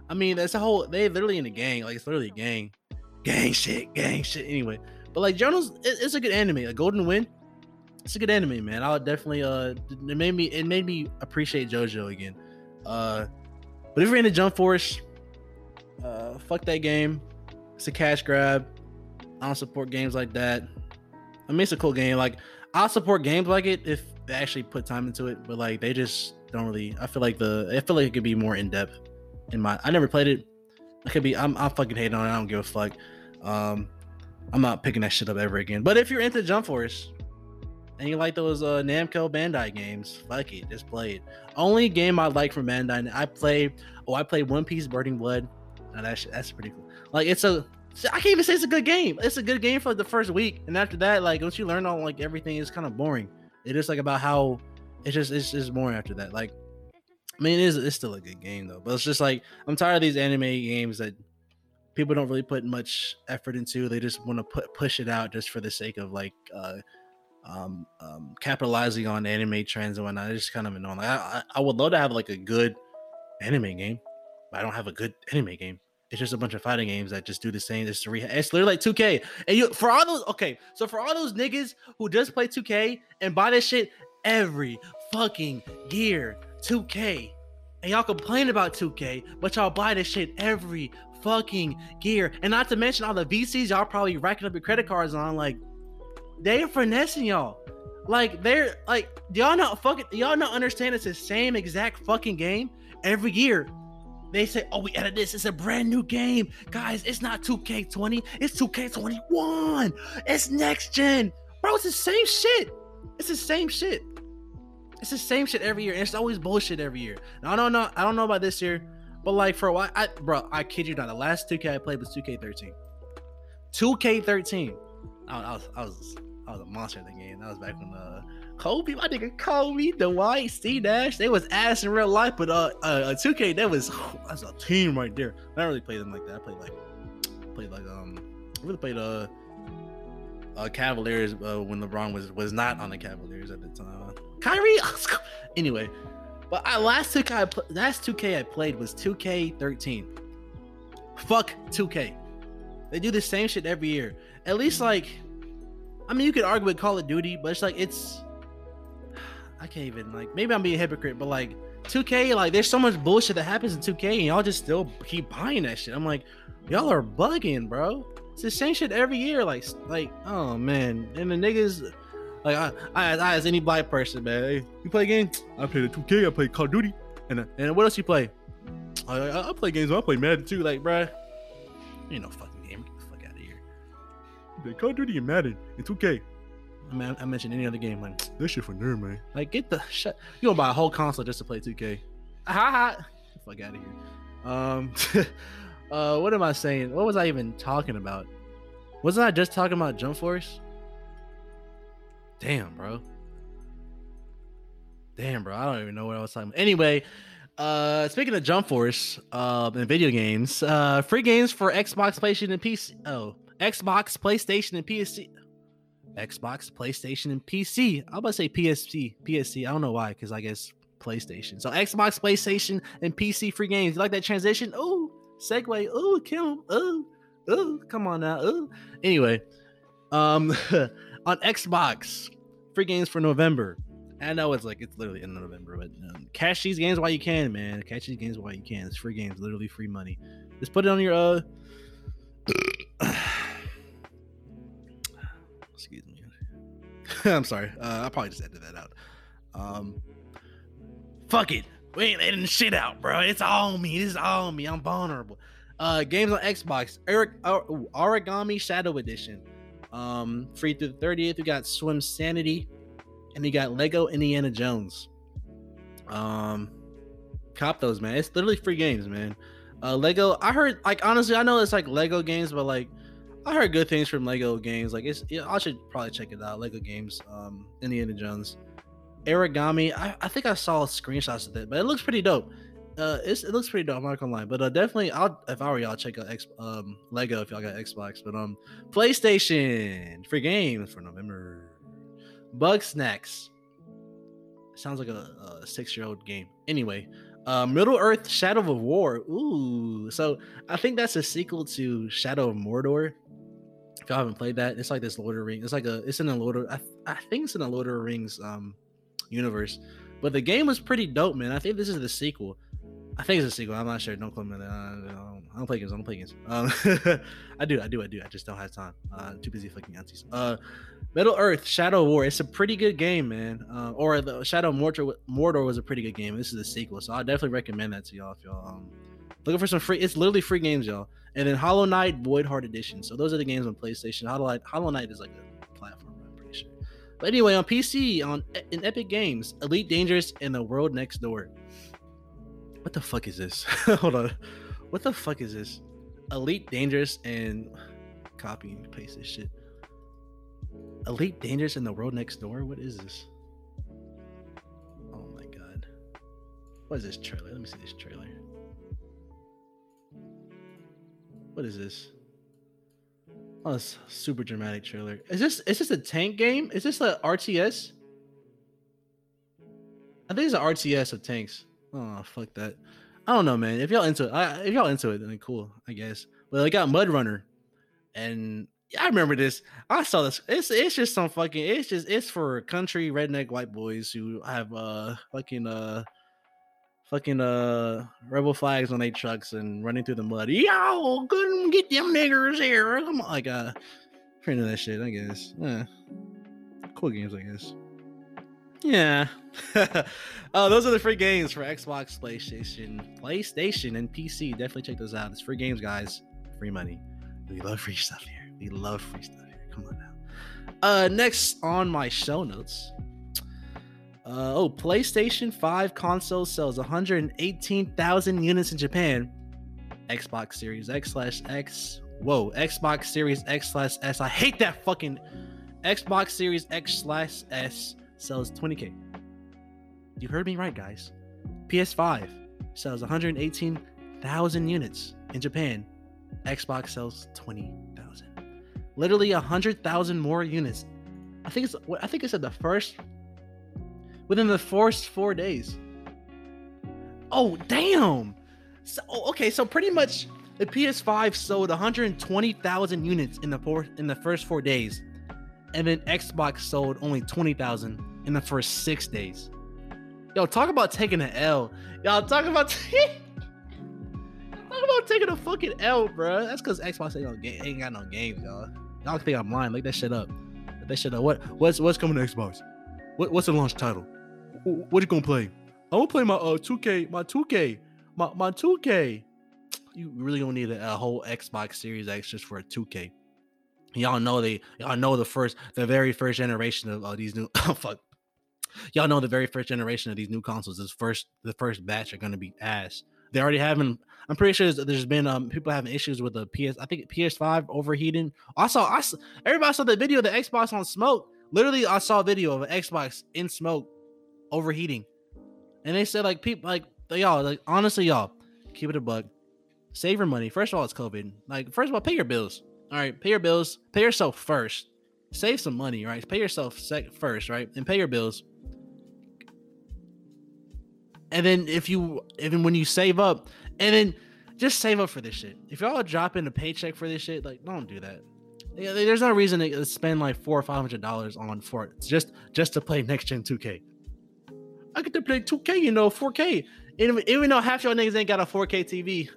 I mean, that's a whole they literally in a gang. Like it's literally a gang. Gang shit, gang shit. Anyway. But like Jonas, it, it's a good anime. A Golden Wind. It's a good anime, man. I would definitely uh it made me it made me appreciate JoJo again. Uh but if you're into Jump Force, uh fuck that game. It's a cash grab. I don't support games like that. I mean, it's a cool game. Like, I'll support games like it if they actually put time into it, but like they just don't really. I feel like the I feel like it could be more in depth. In my, I never played it. I could be. I'm. I'm fucking hating on it. I don't give a fuck. Um, I'm not picking that shit up ever again. But if you're into Jump Force and you like those uh, Namco Bandai games, fuck it, just play it. Only game I like from Bandai. I play. Oh, I played One Piece Burning Blood. Now that shit, that's pretty cool. Like it's a I can't even say it's a good game. It's a good game for the first week, and after that, like once you learn all like everything, is kind of boring. It is like about how it's just it's just boring after that. Like, I mean, it is it's still a good game though, but it's just like I'm tired of these anime games that people don't really put much effort into. They just want to put push it out just for the sake of like uh um, um capitalizing on anime trends and whatnot. It's just kind of annoying. Like, I I would love to have like a good anime game, but I don't have a good anime game. It's just a bunch of fighting games that just do the same. It's, re- it's literally like 2K. And you for all those okay, so for all those niggas who just play 2K and buy this shit every fucking year, 2K. And y'all complain about 2K, but y'all buy this shit every fucking year. And not to mention all the VCs y'all probably racking up your credit cards on, like they're finessing y'all. Like they're like y'all not fucking y'all not understand it's the same exact fucking game every year they say, oh, we added this. It's a brand new game. Guys, it's not 2K20, it's 2K21. It's next gen. Bro, it's the same shit. It's the same shit. It's the same shit every year. And it's always bullshit every year. Now, I don't know. I don't know about this year, but like for a while, I bro, I kid you not. The last 2K I played was 2K13. 2K13. I, I was I was I was a monster in the game. That was back when uh Kobe, my nigga Kobe, Dwight, Steve Nash, they was ass in real life, but uh, uh, 2K, that was that's a team right there. I don't really play them like that. I played like, played like um, I really played uh, uh Cavaliers uh, when LeBron was was not on the Cavaliers at the time. Kyrie, anyway, but I last 2K, I pl- last 2K I played was 2K13. Fuck 2K. They do the same shit every year. At least like, I mean, you could argue with Call of Duty, but it's like it's I can't even like maybe I'm being a hypocrite, but like 2K, like there's so much bullshit that happens in 2K and y'all just still keep buying that shit. I'm like, y'all are bugging, bro. It's the same shit every year. Like, like, oh man. And the niggas like I, I, I as any black person, man. Hey, you play games? I play the 2K, I play Call of Duty. And uh, and what else you play? I, I, I play games, I play Madden too, like, bruh. You know fucking game. Get the fuck out of here. They Call of Duty and Madden and 2K. I, mean, I mentioned any other game, like this shit for nerd, man. Like, get the shut. You gonna buy a whole console just to play 2K? Ha ha! Fuck out of here. Um, uh, what am I saying? What was I even talking about? Wasn't I just talking about Jump Force? Damn, bro. Damn, bro. I don't even know what I was talking about. Anyway, uh, speaking of Jump Force, uh, and video games, uh, free games for Xbox, PlayStation, and PC. Oh, Xbox, PlayStation, and PC. Xbox, PlayStation, and PC. I'm about to say PSP, PSC. I don't know why, because I guess PlayStation. So Xbox, PlayStation, and PC free games. You like that transition? Oh, segue. Oh, Kim. Oh, oh, come on now. Oh. Anyway, um, on Xbox, free games for November. I know it's like it's literally in November, but um, cash these games while you can, man. Catch these games while you can. It's free games, literally free money. Just put it on your uh excuse me. I'm sorry. Uh, I probably just edited that out. Um, fuck it. We ain't editing shit out, bro. It's all me. Is all me. I'm vulnerable. Uh, games on Xbox. Eric, uh, Origami Shadow Edition. Um, free through the 30th. We got Swim Sanity, and you got Lego Indiana Jones. Um, cop those, man. It's literally free games, man. Uh, Lego. I heard, like, honestly, I know it's like Lego games, but like, I heard good things from Lego games. Like, it's, yeah, I should probably check it out. Lego games. Um, Indiana Jones. Origami. I, I think I saw screenshots of it, but it looks pretty dope. Uh, it looks pretty dope. I'm not gonna lie, but uh, definitely, I'll if I were y'all check out X, um Lego if y'all got Xbox, but um PlayStation free games for November. Bugsnax. Sounds like a, a six year old game. Anyway, uh, Middle Earth Shadow of War. Ooh, so I think that's a sequel to Shadow of Mordor. Y'all haven't played that, it's like this Lord of Rings. It's like a, it's in the Lord of, I, I think it's in the Lord of Rings um universe. But the game was pretty dope, man. I think this is the sequel. I think it's a sequel. I'm not sure. Don't quote me. I don't, I don't play games. I don't play games. Um, I do. I do. I do. I just don't have time. Uh, too busy flicking aunties. Uh, Middle Earth Shadow War. It's a pretty good game, man. Uh, or the Shadow Mordor. Mordor was a pretty good game. This is the sequel, so I definitely recommend that to y'all if y'all um looking for some free. It's literally free games, y'all. And then Hollow Knight Void Heart Edition. So those are the games on PlayStation. Hollow Knight. Hollow Knight is like a platform. I'm pretty sure. But anyway, on PC, on in Epic Games, Elite Dangerous and The World Next Door. What the fuck is this? Hold on. What the fuck is this? Elite Dangerous and copy and paste this shit. Elite Dangerous and The World Next Door? What is this? Oh my god. What is this trailer? Let me see this trailer. What is this? Oh, a super dramatic trailer. Is this is this a tank game? Is this a RTS? I think it's an RTS of tanks. Oh fuck that. I don't know, man. If y'all into it, I, if y'all into it, then cool, I guess. But I got Mud Runner, and yeah, I remember this. I saw this. It's it's just some fucking. It's just it's for country redneck white boys who have uh fucking uh fucking uh rebel flags on their trucks and running through the mud. Yo, couldn't get them niggers here. On, like uh, printing that shit. I guess. Yeah, cool games, I guess. Yeah. uh, those are the free games for Xbox, PlayStation, PlayStation, and PC. Definitely check those out. It's free games, guys. Free money. We love free stuff here. We love free stuff here. Come on now. Uh, next on my show notes. Uh, oh, PlayStation 5 console sells 118,000 units in Japan. Xbox Series X slash X. Whoa, Xbox Series X slash S. I hate that fucking Xbox Series X slash S sells 20k. You heard me right, guys. PS5 sells 118,000 units in Japan. Xbox sells 20,000. Literally 100,000 more units. I think it's I think it's said the first within the first 4 days. Oh, damn. So, oh, okay, so pretty much the PS5 sold 120,000 units in the four, in the first 4 days and then Xbox sold only 20,000 in the first six days. Yo, talk about taking an L. Y'all talk about t- talk about taking a fucking L, bro. That's because Xbox ain't, no ga- ain't got no games, y'all. Y'all think I'm lying? Look that shit up. Look that shit up. What what's what's coming to Xbox? What what's the launch title? Wh- What you gonna play? I'm gonna play my uh 2K, my 2K, my my 2K. You really don't need a, a whole Xbox Series X just for a 2K y'all know they y'all know the first the very first generation of uh, these new oh fuck. Y'all know the very first generation of these new consoles this first the first batch are to be ass. They already having i'm pretty sure there's, been um people having issues with the ps i think ps5 overheating. I saw i saw, everybody saw the video of the xbox on smoke. Literally i saw a video of an xbox in smoke overheating and they said like people like y'all like honestly y'all keep it a buck, save your money first of all it's covid like first of all pay your bills all right, pay your bills, pay yourself first. Save some money, right? Pay yourself sec- first, right? And pay your bills. And then if you even when you save up, and then just save up for this shit. If y'all dropping a paycheck for this shit, like don't do that. Yeah, There's no reason to spend like four or five hundred dollars on for it It's just just to play next gen 2K. I get to play 2K, you know, 4K. Even, even though half y'all niggas ain't got a 4K TV.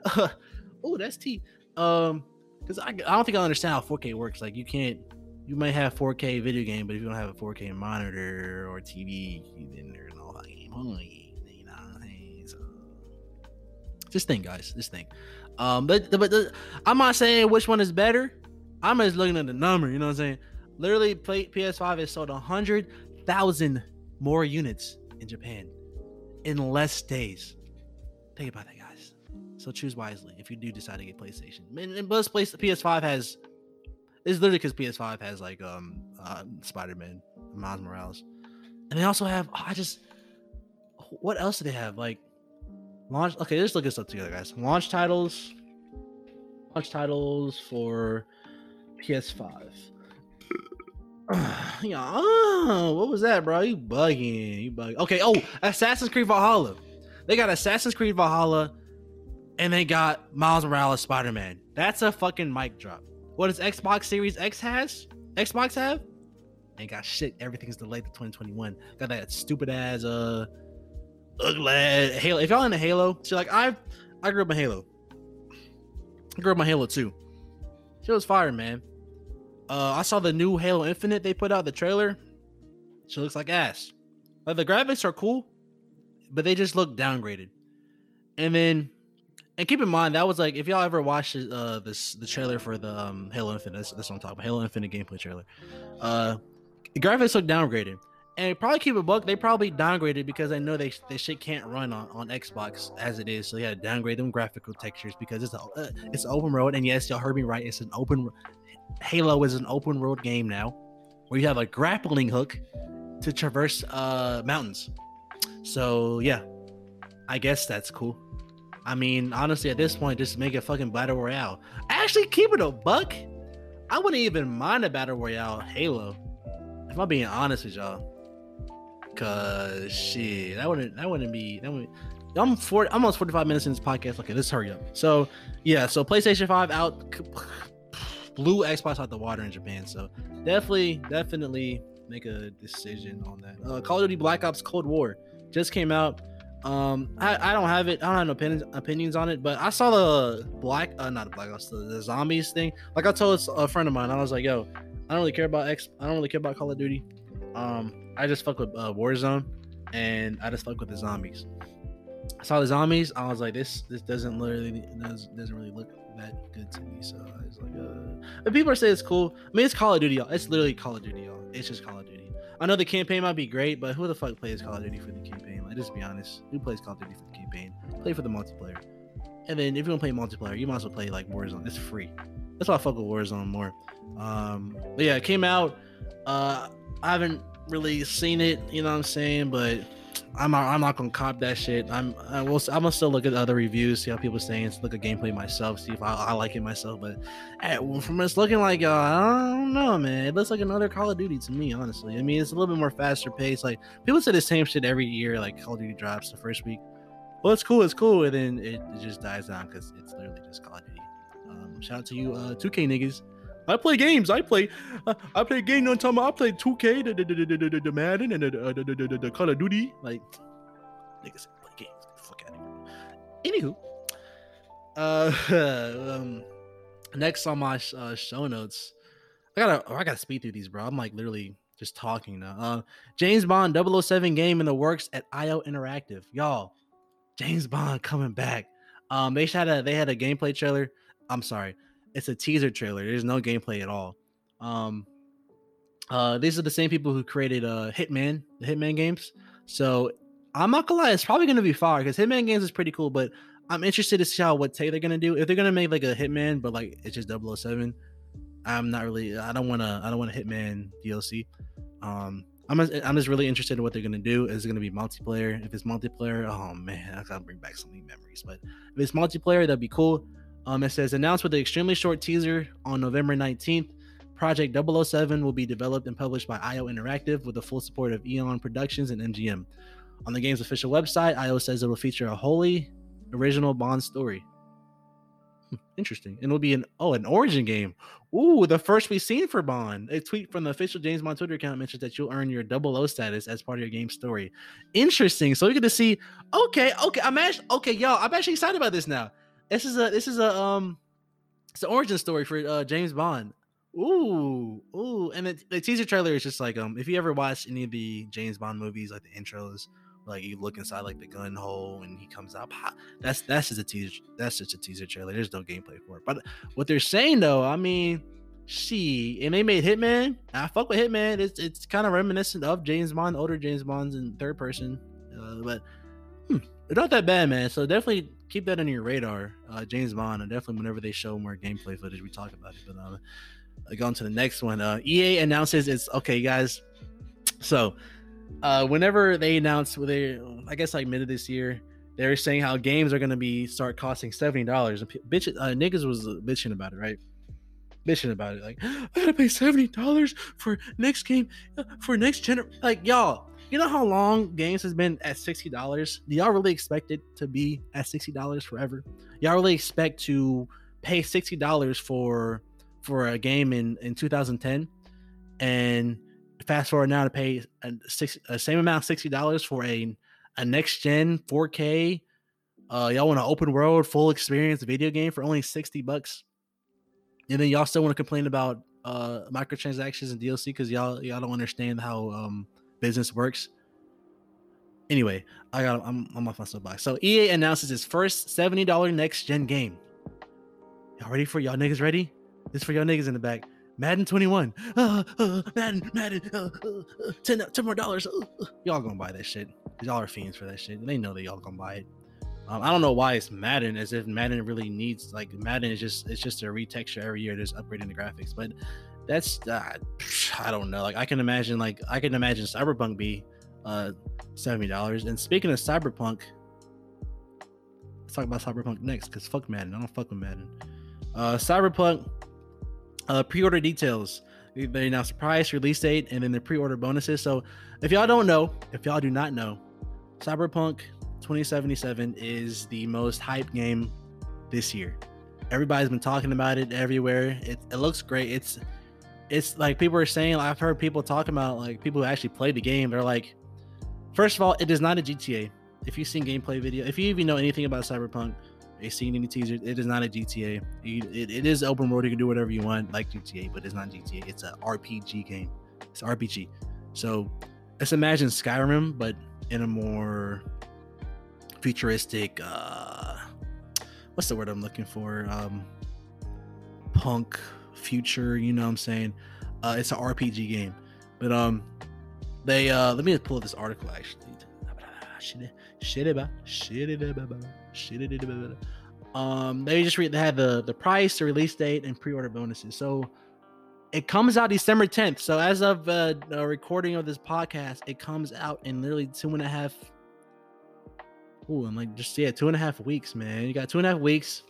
oh, that's T. Um, because I, I don't think I understand how 4K works. Like you can't you might have 4K video game, but if you don't have a 4K monitor or TV, then there's no fucking point. You know what I'm saying? So, just think, guys. Just thing. Um, but but the, I'm not saying which one is better. I'm just looking at the number. You know what I'm saying? Literally, play, PS5 has sold hundred thousand more units in Japan in less days. Think about that, guys. So choose wisely if you do decide to get PlayStation. And, and place the PS5 has it's literally because PS5 has like um uh, Spider-Man, Miles Morales, and they also have. Oh, I just what else do they have? Like launch. Okay, let's look this up together, guys. Launch titles. Launch titles for PS5. yeah, oh, what was that, bro? You bugging? You bugging? Okay. Oh, Assassin's Creed Valhalla. They got Assassin's Creed Valhalla, and they got Miles Morales Spider Man. That's a fucking mic drop. What does Xbox Series X has? Xbox have? Ain't got shit. Everything's delayed to 2021. Got that stupid ass uh ugly Halo. If y'all into Halo, so like I I grew up in Halo. I grew up on Halo too. She was fire, man. Uh I saw the new Halo Infinite they put out the trailer. She looks like ass. Like the graphics are cool, but they just look downgraded. And then and keep in mind that was like if y'all ever watched uh this the trailer for the um Halo Infinite, that's, that's what I'm talking about. Halo Infinite gameplay trailer. Uh the graphics look downgraded. And probably keep a buck, they probably downgraded because they know they they shit can't run on, on Xbox as it is. So to downgrade them graphical textures because it's a uh, it's open road. And yes, y'all heard me right. It's an open Halo is an open world game now, where you have a grappling hook to traverse uh mountains. So yeah, I guess that's cool. I mean, honestly, at this point, just make a fucking battle royale. Actually, keep it a buck. I wouldn't even mind a battle royale Halo. If I'm being honest with y'all, cause shit, that wouldn't that wouldn't be that would. I'm four, almost 45 minutes in this podcast. Okay, let's hurry up. So yeah, so PlayStation 5 out, blew Xbox out the water in Japan. So definitely, definitely make a decision on that. Uh, Call of Duty Black Ops Cold War just came out. Um, I, I don't have it. I don't have no opinions opinions on it. But I saw the black, uh, not the black ops, the, the zombies thing. Like I told a friend of mine, I was like, yo, I don't really care about X. I don't really care about Call of Duty. Um, I just fuck with uh, Warzone, and I just fuck with the zombies. I saw the zombies. I was like, this this doesn't literally does, doesn't really look that good to me. So I was like, uh. But people are saying it's cool. I mean, it's Call of Duty, y'all. It's literally Call of Duty, y'all. It's just Call of Duty. I know the campaign might be great, but who the fuck plays Call of Duty for the campaign? Like, just be honest. Who plays Call of Duty for the campaign? Play for the multiplayer. And then if you want to play multiplayer, you might as well play like Warzone. It's free. That's why I fuck with Warzone more. Um, but yeah, it came out. Uh, I haven't really seen it. You know what I'm saying? But I'm I'm not gonna cop that shit. I'm I will I'm gonna still look at other reviews, see how people are saying, look at gameplay myself, see if I, I like it myself. But hey, from it's looking like uh, I don't know, man. It looks like another Call of Duty to me, honestly. I mean, it's a little bit more faster paced. Like people say the same shit every year, like Call of Duty drops the first week. Well, it's cool, it's cool, and then it, it just dies down because it's literally just Call of Duty. Um, shout out to you, uh, 2K niggas. I play games. I play. Uh, I play games on time. I play 2K, the, the, the, the, Madden, and the, the, the, the, the Call of Duty. Like niggas play games. Fuck out of here. Anywho, uh, um, next on my uh, show notes, I gotta oh, I gotta speed through these, bro. I'm like literally just talking now. Uh, James Bond 007 game in the works at IO Interactive, y'all. James Bond coming back. Um, they had a they had a gameplay trailer. I'm sorry it's a teaser trailer. There's no gameplay at all. Um, uh, these are the same people who created uh Hitman, the Hitman games. So I'm not gonna lie, it's probably gonna be far because Hitman games is pretty cool, but I'm interested to see how what take they're gonna do. If they're gonna make like a Hitman, but like it's just 007, I'm not really. I don't want to. I don't want a Hitman DLC. Um, I'm just, I'm just really interested in what they're gonna do. Is it gonna be multiplayer? If it's multiplayer, oh man, I gotta bring back some memories. But if it's multiplayer, that'd be cool. Um, it says announced with an extremely short teaser on November 19th. Project 007 will be developed and published by IO Interactive with the full support of Eon Productions and MGM. On the game's official website, IO says it will feature a wholly original Bond story. Hmm, interesting. And it'll be an oh, an origin game. Ooh, the first we've seen for Bond. A tweet from the official James Bond Twitter account mentions that you'll earn your double O status as part of your game story. Interesting. So we get to see. Okay, okay. I'm actually okay, y'all. I'm actually excited about this now. This is a this is a um it's an origin story for uh, James Bond. Ooh, ooh, and the, the teaser trailer is just like um, if you ever watch any of the James Bond movies, like the intros, like you look inside like the gun hole and he comes out. That's that's just a teaser. That's just a teaser trailer. There's no gameplay for it. But what they're saying though, I mean, she and they made Hitman. I fuck with Hitman. It's it's kind of reminiscent of James Bond, older James Bonds in third person. Uh, but hmm, it's not that bad, man. So definitely keep that on your radar. Uh, James Bond, and definitely whenever they show more gameplay footage, we talk about it. But um, go on to the next one. Uh, EA announces it's okay, guys. So, uh, whenever they announce, well, they I guess like mid of this year, they're saying how games are gonna be start costing seventy dollars. Bitch, uh, niggas was bitching about it, right? Bitching about it, like I gotta pay seventy dollars for next game, uh, for next gen. Like y'all, you know how long games has been at sixty dollars? Do y'all really expect it to be at sixty dollars forever? Y'all really expect to pay sixty dollars for for a game in in 2010 and fast forward now to pay a, six, a same amount $60 for a a next gen 4k uh y'all want an open world full experience video game for only 60 bucks and then y'all still want to complain about uh microtransactions and dlc because y'all y'all don't understand how um business works anyway i got i'm, I'm off my soapbox so ea announces its first $70 next gen game y'all ready for y'all niggas ready this for y'all niggas in the back. Madden 21. Uh, uh, Madden, Madden, uh, uh, uh 10, 10 more dollars. Uh, uh. Y'all gonna buy that shit. Y'all are fiends for that shit. They know that y'all gonna buy it. Um, I don't know why it's Madden, as if Madden really needs like Madden is just it's just a retexture every year, just upgrading the graphics. But that's uh, I don't know. Like I can imagine like I can imagine Cyberpunk be uh seventy dollars. And speaking of Cyberpunk, let's talk about Cyberpunk next because fuck Madden. I don't fuck with Madden. Uh, Cyberpunk uh, pre-order details. They announced price, release date, and then the pre-order bonuses. So, if y'all don't know, if y'all do not know, Cyberpunk 2077 is the most hyped game this year. Everybody's been talking about it everywhere. It, it looks great. It's it's like people are saying. I've heard people talking about like people who actually played the game. They're like, first of all, it is not a GTA. If you've seen gameplay video, if you even know anything about Cyberpunk, a seen any teasers. It is not a GTA. It, it, it is open world. You can do whatever you want, like GTA, but it's not GTA. It's an RPG game. It's RPG. So let's imagine Skyrim, but in a more futuristic. uh What's the word I'm looking for? Um Punk future. You know what I'm saying? Uh It's an RPG game, but um they uh let me just pull up this article actually. Um they just re- they had the the price the release date and pre-order bonuses. So it comes out december 10th so as of uh the recording of this podcast it comes out in literally two and a half oh i'm like just yeah two and a half weeks man. You got two and a half weeks.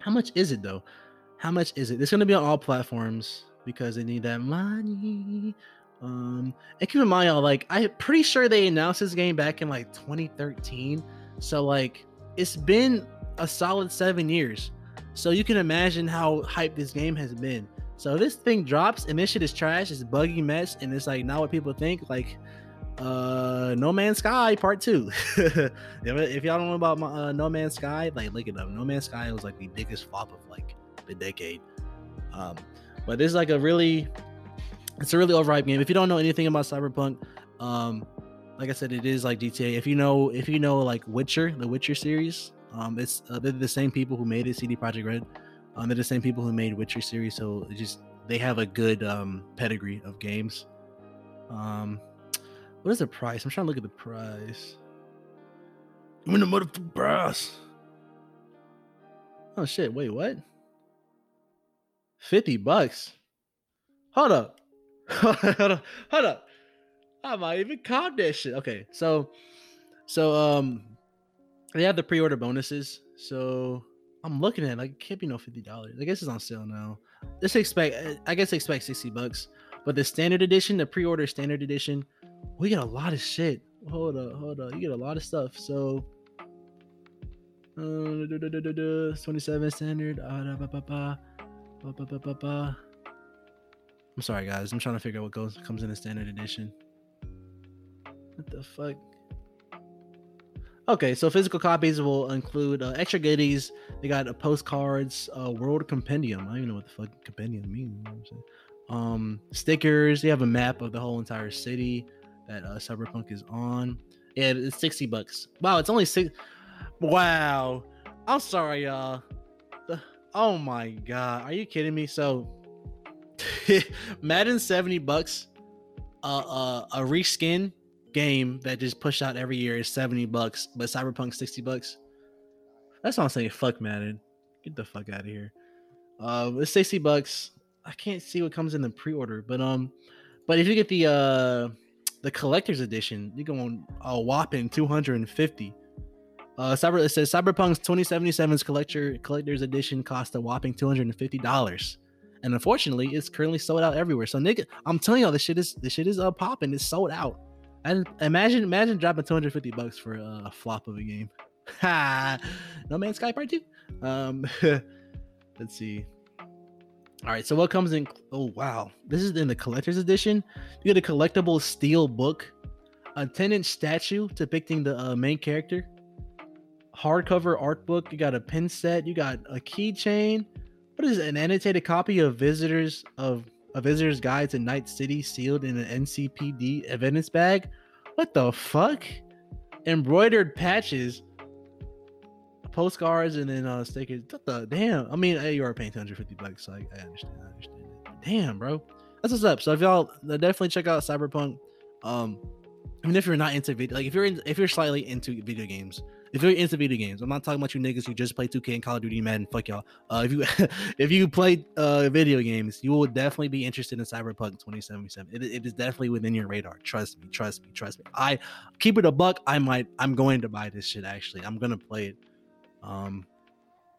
How much is it though how much is it it's going to be on all platforms because they need that money um, and keep in mind, y'all, like I'm pretty sure they announced this game back in like 2013. So like it's been a solid seven years. So you can imagine how hype this game has been. So this thing drops and this shit is trash, it's buggy mess, and it's like not what people think, like uh No Man's Sky Part Two. if y'all don't know about uh, No Man's Sky, like look it up. No Man's Sky was like the biggest flop of like the decade. Um, but this is like a really it's a really overhyped game. If you don't know anything about Cyberpunk, um, like I said, it is like GTA. If you know, if you know like Witcher, the Witcher series, um, it's uh, they're the same people who made it. CD Projekt Red, um, they're the same people who made Witcher series. So it just they have a good um pedigree of games. Um, what is the price? I'm trying to look at the price. I'm in the motherfucking price. Oh shit! Wait, what? Fifty bucks. Hold up hold up, hold up. I might even cop that shit. Okay, so so um they have the pre-order bonuses. So I'm looking at it, like it can't be no fifty dollars. I guess it's on sale now. Just expect I guess expect 60 bucks. But the standard edition, the pre-order standard edition, we get a lot of shit. Hold up, hold up. You get a lot of stuff. So uh, 27 standard. Uh, I'm sorry, guys. I'm trying to figure out what goes comes in the standard edition. What the fuck? Okay, so physical copies will include uh, extra goodies. They got a postcards, uh, world compendium. I don't even know what the fuck compendium means. Um, stickers. They have a map of the whole entire city that uh, Cyberpunk is on. Yeah, it's sixty bucks. Wow, it's only six. Wow, I'm sorry, y'all. Oh my god, are you kidding me? So, Madden seventy bucks. Uh, uh, a reskin game that just pushed out every year is 70 bucks, but Cyberpunk 60 bucks. That's what I'm saying. Fuck Madden. Get the fuck out of here. Uh, it's 60 bucks. I can't see what comes in the pre-order, but um, but if you get the uh the collector's edition, you go on a whopping 250. Uh, Cyber it says Cyberpunk's 2077's collector collector's edition cost a whopping 250 dollars. And unfortunately, it's currently sold out everywhere. So, nigga, I'm telling y'all, this shit is this shit is uh popping. It's sold out. And imagine imagine dropping 250 bucks for a, flop of a game. Ha! no Man's Sky Part Two. Um, let's see. All right, so what comes in? Oh wow, this is in the collector's edition. You get a collectible steel book, a 10 inch statue depicting the uh, main character, hardcover art book. You got a pin set. You got a keychain. What is it? An annotated copy of visitors of a visitor's guide to Night City sealed in an NCPD evidence bag. What the fuck? Embroidered patches, postcards, and then uh stickers. What the damn? I mean, hey, you are paying 250 bucks, so I, I understand. I understand. Damn, bro. That's what's up. So if y'all uh, definitely check out Cyberpunk. Um, even if you're not into video, like if you're in, if you're slightly into video games, if you're into video games, I'm not talking about you niggas who just play 2K and Call of Duty, Madden. Fuck y'all. Uh, if you if you play uh video games, you will definitely be interested in Cyberpunk 2077. It, it is definitely within your radar. Trust me. Trust me. Trust me. I keep it a buck. I might. I'm going to buy this shit. Actually, I'm gonna play it. Um,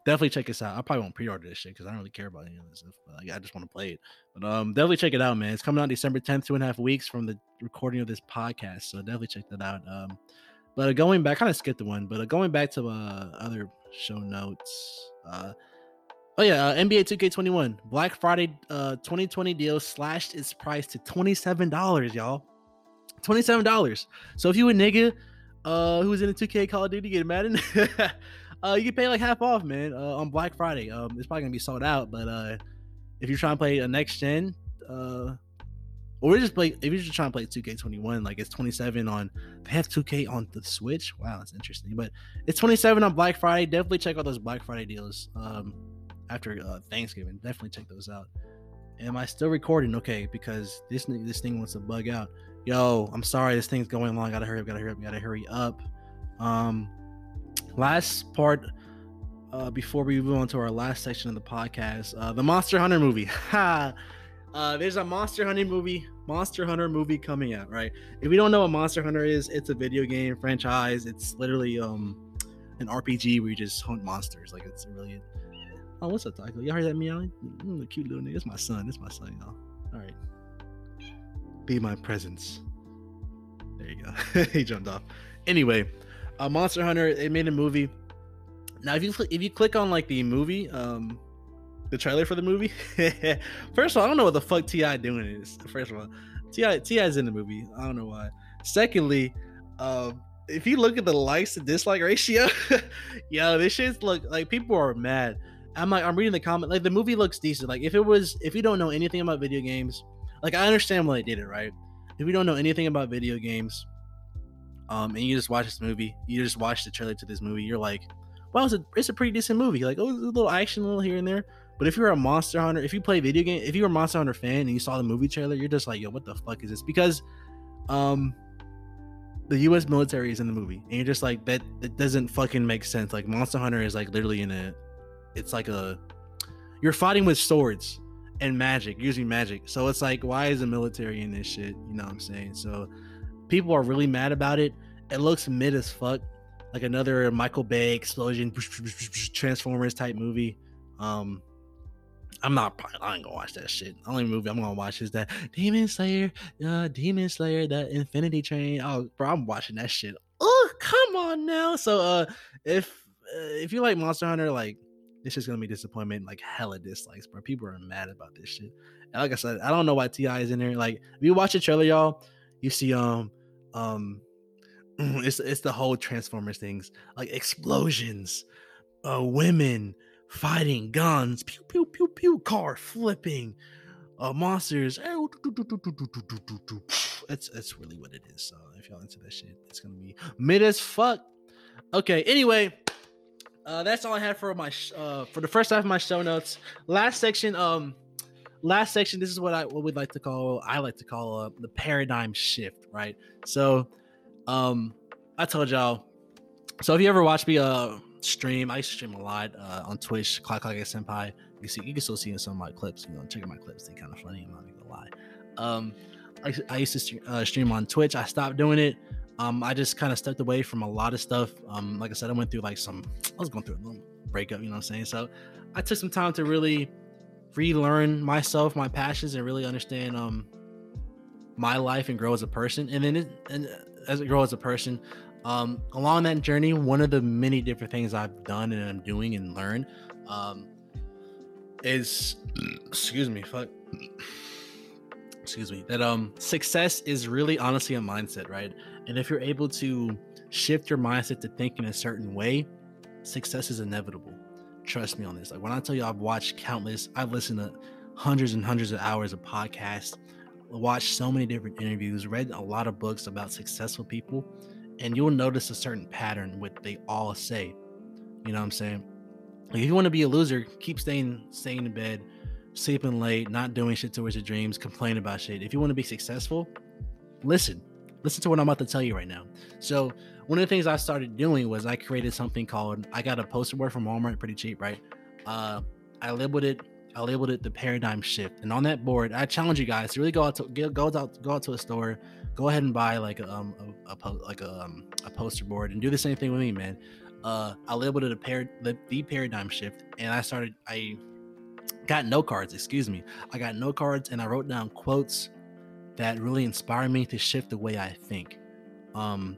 definitely check this out. I probably won't pre-order this shit because I don't really care about any of this stuff. Like, I just want to play it. But um, definitely check it out, man. It's coming out December 10th, two and a half weeks from the recording of this podcast. So definitely check that out. Um, but uh, going back, I kind of skipped the one, but uh, going back to uh, other show notes. Uh, oh yeah, uh, NBA 2K21 Black Friday uh 2020 deal slashed its price to twenty seven dollars, y'all. Twenty seven dollars. So if you a nigga uh who's in the 2K Call of Duty getting Madden, uh you can pay like half off, man, uh, on Black Friday. Um, it's probably gonna be sold out, but uh, if you're trying to play a next gen, uh, or we just play if you're just trying to play 2K21, like it's 27 on they have 2K on the Switch. Wow, that's interesting. But it's 27 on Black Friday. Definitely check out those Black Friday deals. Um, after uh, Thanksgiving, definitely check those out. Am I still recording? Okay, because this this thing wants to bug out. Yo, I'm sorry, this thing's going long. Gotta hurry up. Gotta hurry up. Gotta hurry up. Um, last part uh, before we move on to our last section of the podcast, uh, the Monster Hunter movie. Uh, there's a Monster Hunter movie, Monster Hunter movie coming out. Right? If we don't know what Monster Hunter is, it's a video game franchise. It's literally um an RPG where you just hunt monsters. Like it's really. Oh, what's up, Taco? Y'all heard that meowing? Mm, the cute little nigga. It's my son. It's my son, y'all. All right. Be my presence. There you go. he jumped off. Anyway, uh, Monster Hunter. They made a movie. Now, if you if you click on like the movie, um, the trailer for the movie. First of all, I don't know what the fuck T.I. doing is. First of all, T.I. is in the movie. I don't know why. Secondly, um, if you look at the likes to dislike ratio, yo, this shit's look like people are mad. I'm like, I'm reading the comment. Like the movie looks decent. Like if it was, if you don't know anything about video games, like I understand why they did it, right? If you don't know anything about video games, um, and you just watch this movie, you just watch the trailer to this movie, you're like, wow, it's a, it's a pretty decent movie. Like, oh, a little action, a little here and there. But if you're a Monster Hunter, if you play video game, if you're a Monster Hunter fan and you saw the movie trailer, you're just like, yo, what the fuck is this? Because, um, the U.S. military is in the movie, and you're just like, that. It doesn't fucking make sense. Like Monster Hunter is like literally in a, it's like a, you're fighting with swords and magic, using magic. So it's like, why is the military in this shit? You know what I'm saying? So people are really mad about it. It looks mid as fuck, like another Michael Bay explosion, Transformers type movie. Um, I'm not. I ain't gonna watch that shit. The only movie I'm gonna watch is that Demon Slayer, uh, Demon Slayer, that Infinity Train. Oh, bro, I'm watching that shit. Oh, come on now. So, uh, if uh, if you like Monster Hunter, like this is gonna be disappointment. Like hella dislikes, bro. People are mad about this shit. And like I said, I don't know why T.I. is in there. Like, if you watch the trailer, y'all, you see um um it's it's the whole Transformers things, like explosions, uh, women fighting, guns, pew pew pew pew, car flipping, uh, monsters. That's that's really what it is. So if y'all into that shit, it's gonna be mid as fuck. Okay. Anyway, uh, that's all I had for my sh- uh for the first half of my show notes. Last section, um, last section. This is what I what we'd like to call I like to call uh, the paradigm shift. Right. So, um, I told y'all. So if you ever watch me uh stream, I stream a lot uh on Twitch, Clock Clock Senpai. You can see you can still see in some of my clips. You know, check out my clips; they kind of funny. I'm not gonna lie. Um, I, I used to stream, uh, stream on Twitch. I stopped doing it. Um, I just kind of stepped away from a lot of stuff. Um, like I said, I went through like some, I was going through a little breakup, you know what I'm saying? So I took some time to really relearn myself, my passions, and really understand um my life and grow as a person. And then it, and as I grow as a person, um, along that journey, one of the many different things I've done and I'm doing and learned, um, is excuse me, fuck. Excuse me that um success is really honestly a mindset right? And if you're able to shift your mindset to think in a certain way success is inevitable. Trust me on this. Like when i tell you i've watched countless i've listened to hundreds and hundreds of hours of podcasts watched so many different interviews read a lot of books about successful people and you'll notice a certain pattern what they all say you know what i'm saying like if you want to be a loser keep staying staying in bed sleeping late, not doing shit towards your dreams, complain about shit. If you want to be successful, listen. Listen to what I'm about to tell you right now. So, one of the things I started doing was I created something called I got a poster board from Walmart pretty cheap, right? Uh I labeled it I labeled it the paradigm shift. And on that board, I challenge you guys to really go out to go out go out to a store, go ahead and buy like a, um a, a like a um, a poster board and do the same thing with me, man. Uh I labeled it a the, the paradigm shift and I started I got no cards, excuse me. I got no cards and I wrote down quotes that really inspire me to shift the way I think. Um,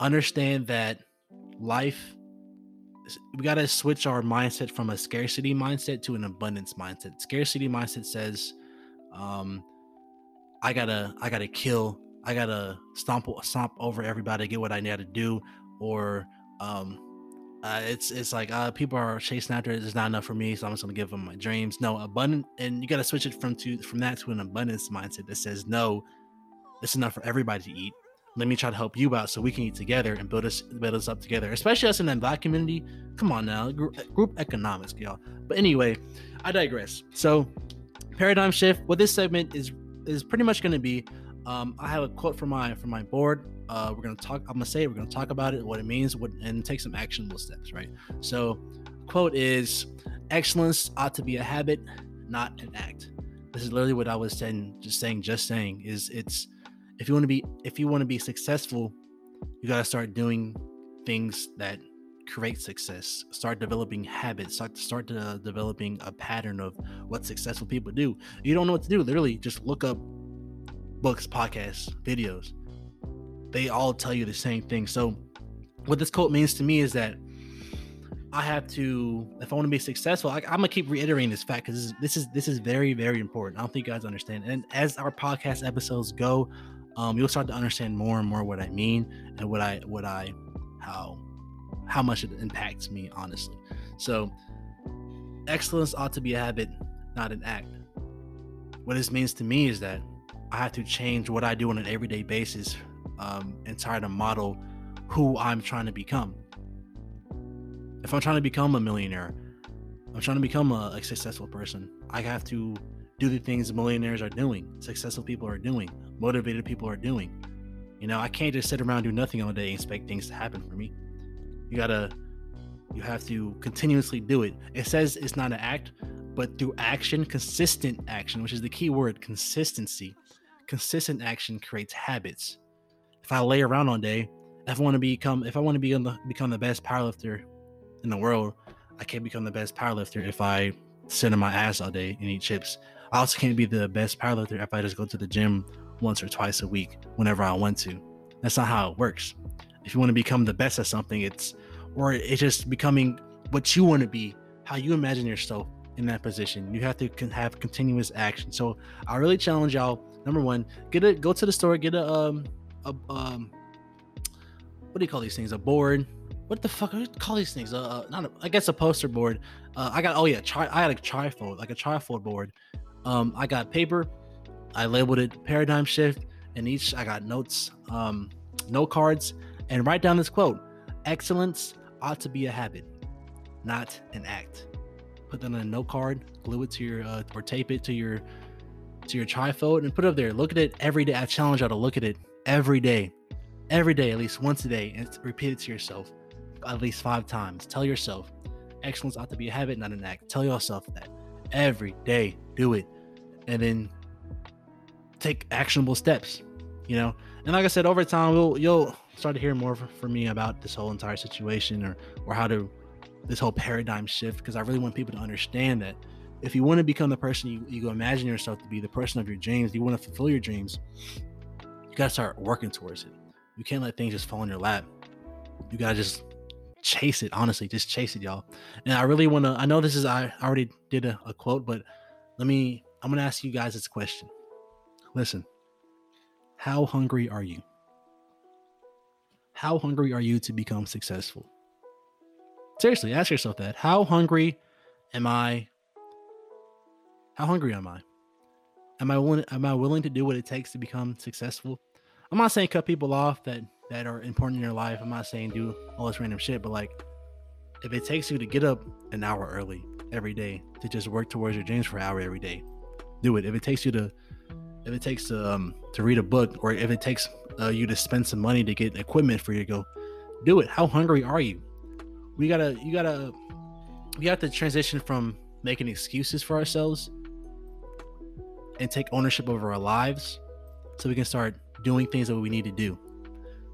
understand that life, we got to switch our mindset from a scarcity mindset to an abundance mindset. Scarcity mindset says, um, I gotta, I gotta kill, I gotta stomp, stomp over everybody, get what I need to do, or um, uh, it's it's like uh, people are chasing after it. It's not enough for me, so I'm just gonna give them my dreams. No, abundant, and you gotta switch it from to from that to an abundance mindset that says no, it's enough for everybody to eat. Let me try to help you out so we can eat together and build us build us up together. Especially us in the black community. Come on now, group, group economics, y'all. But anyway, I digress. So paradigm shift. What this segment is is pretty much gonna be. Um, I have a quote from my from my board uh, we're gonna talk. I'm gonna say it, we're gonna talk about it, what it means, what, and take some actionable steps. Right. So, quote is, "Excellence ought to be a habit, not an act." This is literally what I was saying. Just saying. Just saying. Is it's if you want to be if you want to be successful, you gotta start doing things that create success. Start developing habits. Start start uh, developing a pattern of what successful people do. You don't know what to do. Literally, just look up books, podcasts, videos they all tell you the same thing. So, what this quote means to me is that I have to, if I want to be successful, I, am gonna keep reiterating this fact because this, this is this is very very important. I don't think you guys understand. And as our podcast episodes go, um, you'll start to understand more and more what I mean and what I what I how how much it impacts me honestly. So, excellence ought to be a habit, not an act. What this means to me is that I have to change what I do on an everyday basis um, and try to model who I'm trying to become. If I'm trying to become a millionaire, I'm trying to become a, a successful person. I have to do the things millionaires are doing, successful people are doing, motivated people are doing. You know, I can't just sit around do nothing all day and expect things to happen for me. You gotta, you have to continuously do it. It says it's not an act, but through action, consistent action, which is the key word, consistency. Consistent action creates habits if I lay around all day, if I want to become if I want to be the, become the best powerlifter in the world, I can't become the best powerlifter if I sit on my ass all day and eat chips. I also can't be the best powerlifter if I just go to the gym once or twice a week whenever I want to. That's not how it works. If you want to become the best at something, it's or it's just becoming what you want to be, how you imagine yourself in that position. You have to have continuous action. So I really challenge y'all. Number one, get a go to the store, get a um a, um, what do you call these things? A board. What the fuck? What do you call these things? Uh, uh not. A, I guess a poster board. Uh, I got. Oh yeah, I had a trifold, like a trifold board. Um, I got paper. I labeled it paradigm shift, and each I got notes, um, note cards, and write down this quote: "Excellence ought to be a habit, not an act." Put that on a note card, glue it to your, uh, or tape it to your, to your trifold, and put it up there. Look at it every day. I challenge y'all to look at it every day, every day, at least once a day, and repeat it to yourself at least five times. Tell yourself, excellence ought to be a habit, not an act. Tell yourself that every day. Do it, and then take actionable steps. You know, and like I said, over time, we'll you'll start to hear more from me about this whole entire situation or or how to this whole paradigm shift because I really want people to understand that if you want to become the person you, you imagine yourself to be, the person of your dreams, you want to fulfill your dreams, you gotta start working towards it. You can't let things just fall in your lap. You gotta just chase it. Honestly, just chase it, y'all. And I really want to. I know this is I already did a, a quote, but let me. I'm gonna ask you guys this question. Listen, how hungry are you? How hungry are you to become successful? Seriously, ask yourself that. How hungry am I? How hungry am I? Am I willing am I willing to do what it takes to become successful? I'm not saying cut people off that that are important in your life. I'm not saying do all this random shit, but like if it takes you to get up an hour early every day to just work towards your dreams for an hour every day, do it. If it takes you to if it takes to um to read a book or if it takes uh, you to spend some money to get equipment for you to go do it. How hungry are you? We gotta you gotta we have to transition from making excuses for ourselves and take ownership over our lives so we can start doing things that we need to do.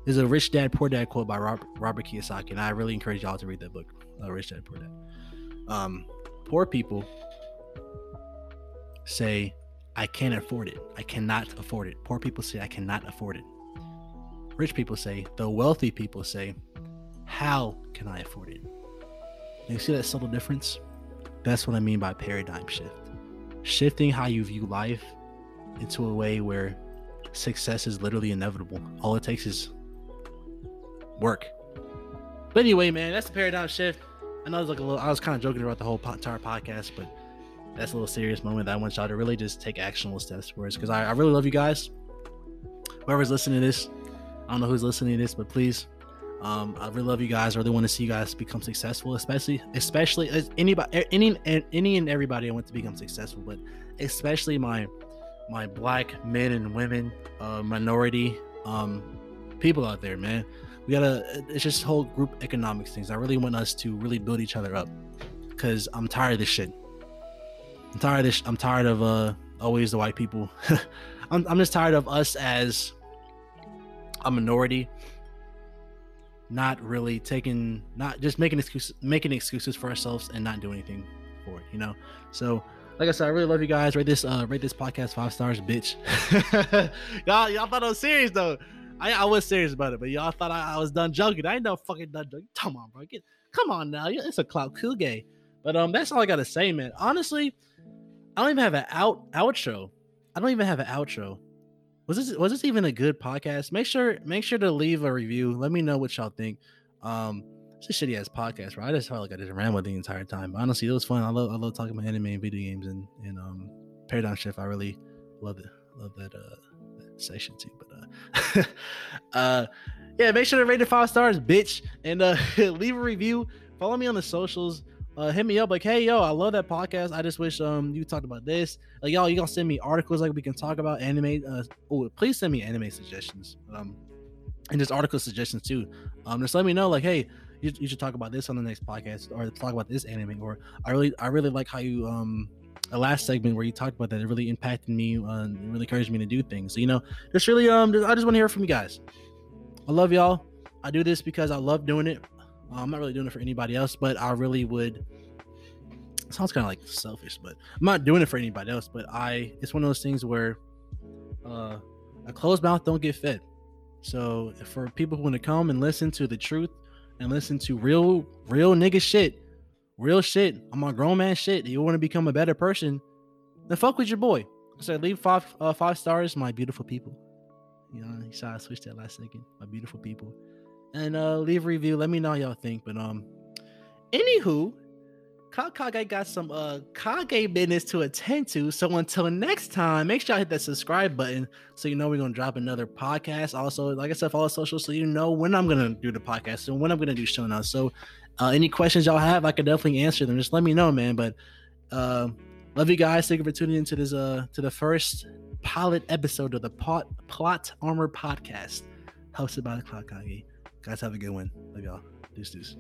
There's a Rich Dad Poor Dad quote by Robert, Robert Kiyosaki, and I really encourage y'all to read that book, uh, Rich Dad Poor Dad. Um, poor people say, I can't afford it. I cannot afford it. Poor people say, I cannot afford it. Rich people say, the wealthy people say, How can I afford it? You see that subtle difference? That's what I mean by paradigm shift shifting how you view life into a way where success is literally inevitable. All it takes is work. But anyway, man, that's the paradigm shift. I know it's like a little. I was kind of joking about the whole entire podcast, but that's a little serious moment that I want y'all to really just take actionable steps towards. Because I, I really love you guys. Whoever's listening to this, I don't know who's listening to this, but please um, I really love you guys. I really want to see you guys become successful, especially, especially as anybody, any, any and everybody I want to become successful, but especially my, my black men and women, uh, minority, um, people out there, man. We gotta. It's just whole group economics things. I really want us to really build each other up, because I'm tired of this shit. I'm tired of. I'm tired of uh always the white people. I'm, I'm just tired of us as a minority not really taking not just making excuses making excuses for ourselves and not doing anything for it you know? So like i said i really love you guys. Rate this uh rate this podcast five stars bitch. Y'all y'all thought i was serious though. I, I was serious about it but y'all thought i, I was done joking. I ain't no fucking done joking. Come on bro. Get come on now. It's a clout. Cool gay. But um that's all i gotta say man. Honestly i don't even have an out outro i don't even have an outro was this was this even a good podcast? Make sure make sure to leave a review. Let me know what y'all think. Um, it's a shitty ass podcast, right? I just felt like I just ran with the entire time. But honestly, it was fun. I love I love talking about anime and video games and and um paradigm shift. I really love it. Love that uh that session too. But uh uh yeah, make sure to rate it five stars, bitch, and uh leave a review. Follow me on the socials uh, hit me up like, hey, yo, I love that podcast. I just wish um you talked about this. Like, y'all, you gonna send me articles like we can talk about anime. Uh, oh, please send me anime suggestions. Um, and just article suggestions too. Um, just let me know like, hey, you, you should talk about this on the next podcast or talk about this anime. Or I really, I really like how you um the last segment where you talked about that. It really impacted me uh, and really encouraged me to do things. So you know, just really um, I just want to hear from you guys. I love y'all. I do this because I love doing it. I'm not really doing it for anybody else, but I really would. sounds kind of like selfish, but I'm not doing it for anybody else. But I, it's one of those things where uh, a closed mouth don't get fed. So for people who want to come and listen to the truth and listen to real, real nigga shit, real shit, I'm a grown man shit. You want to become a better person, then fuck with your boy. I So leave five uh, five stars, my beautiful people. You know, saw I switched that last second. My beautiful people and uh leave a review. Let me know y'all think. But um, anywho, Cloud Kage got some uh Kage business to attend to. So until next time, make sure I hit that subscribe button so you know we're gonna drop another podcast. Also, like I said, follow social so you know when I'm gonna do the podcast and when I'm gonna do show notes. So uh, any questions y'all have, I could definitely answer them. Just let me know, man. But uh, love you guys. Thank you for tuning into this uh to the first pilot episode of the Pot Plot Armor Podcast, hosted by the Cloud Kage. Guys, have a good one. Love y'all. Deuce deuce.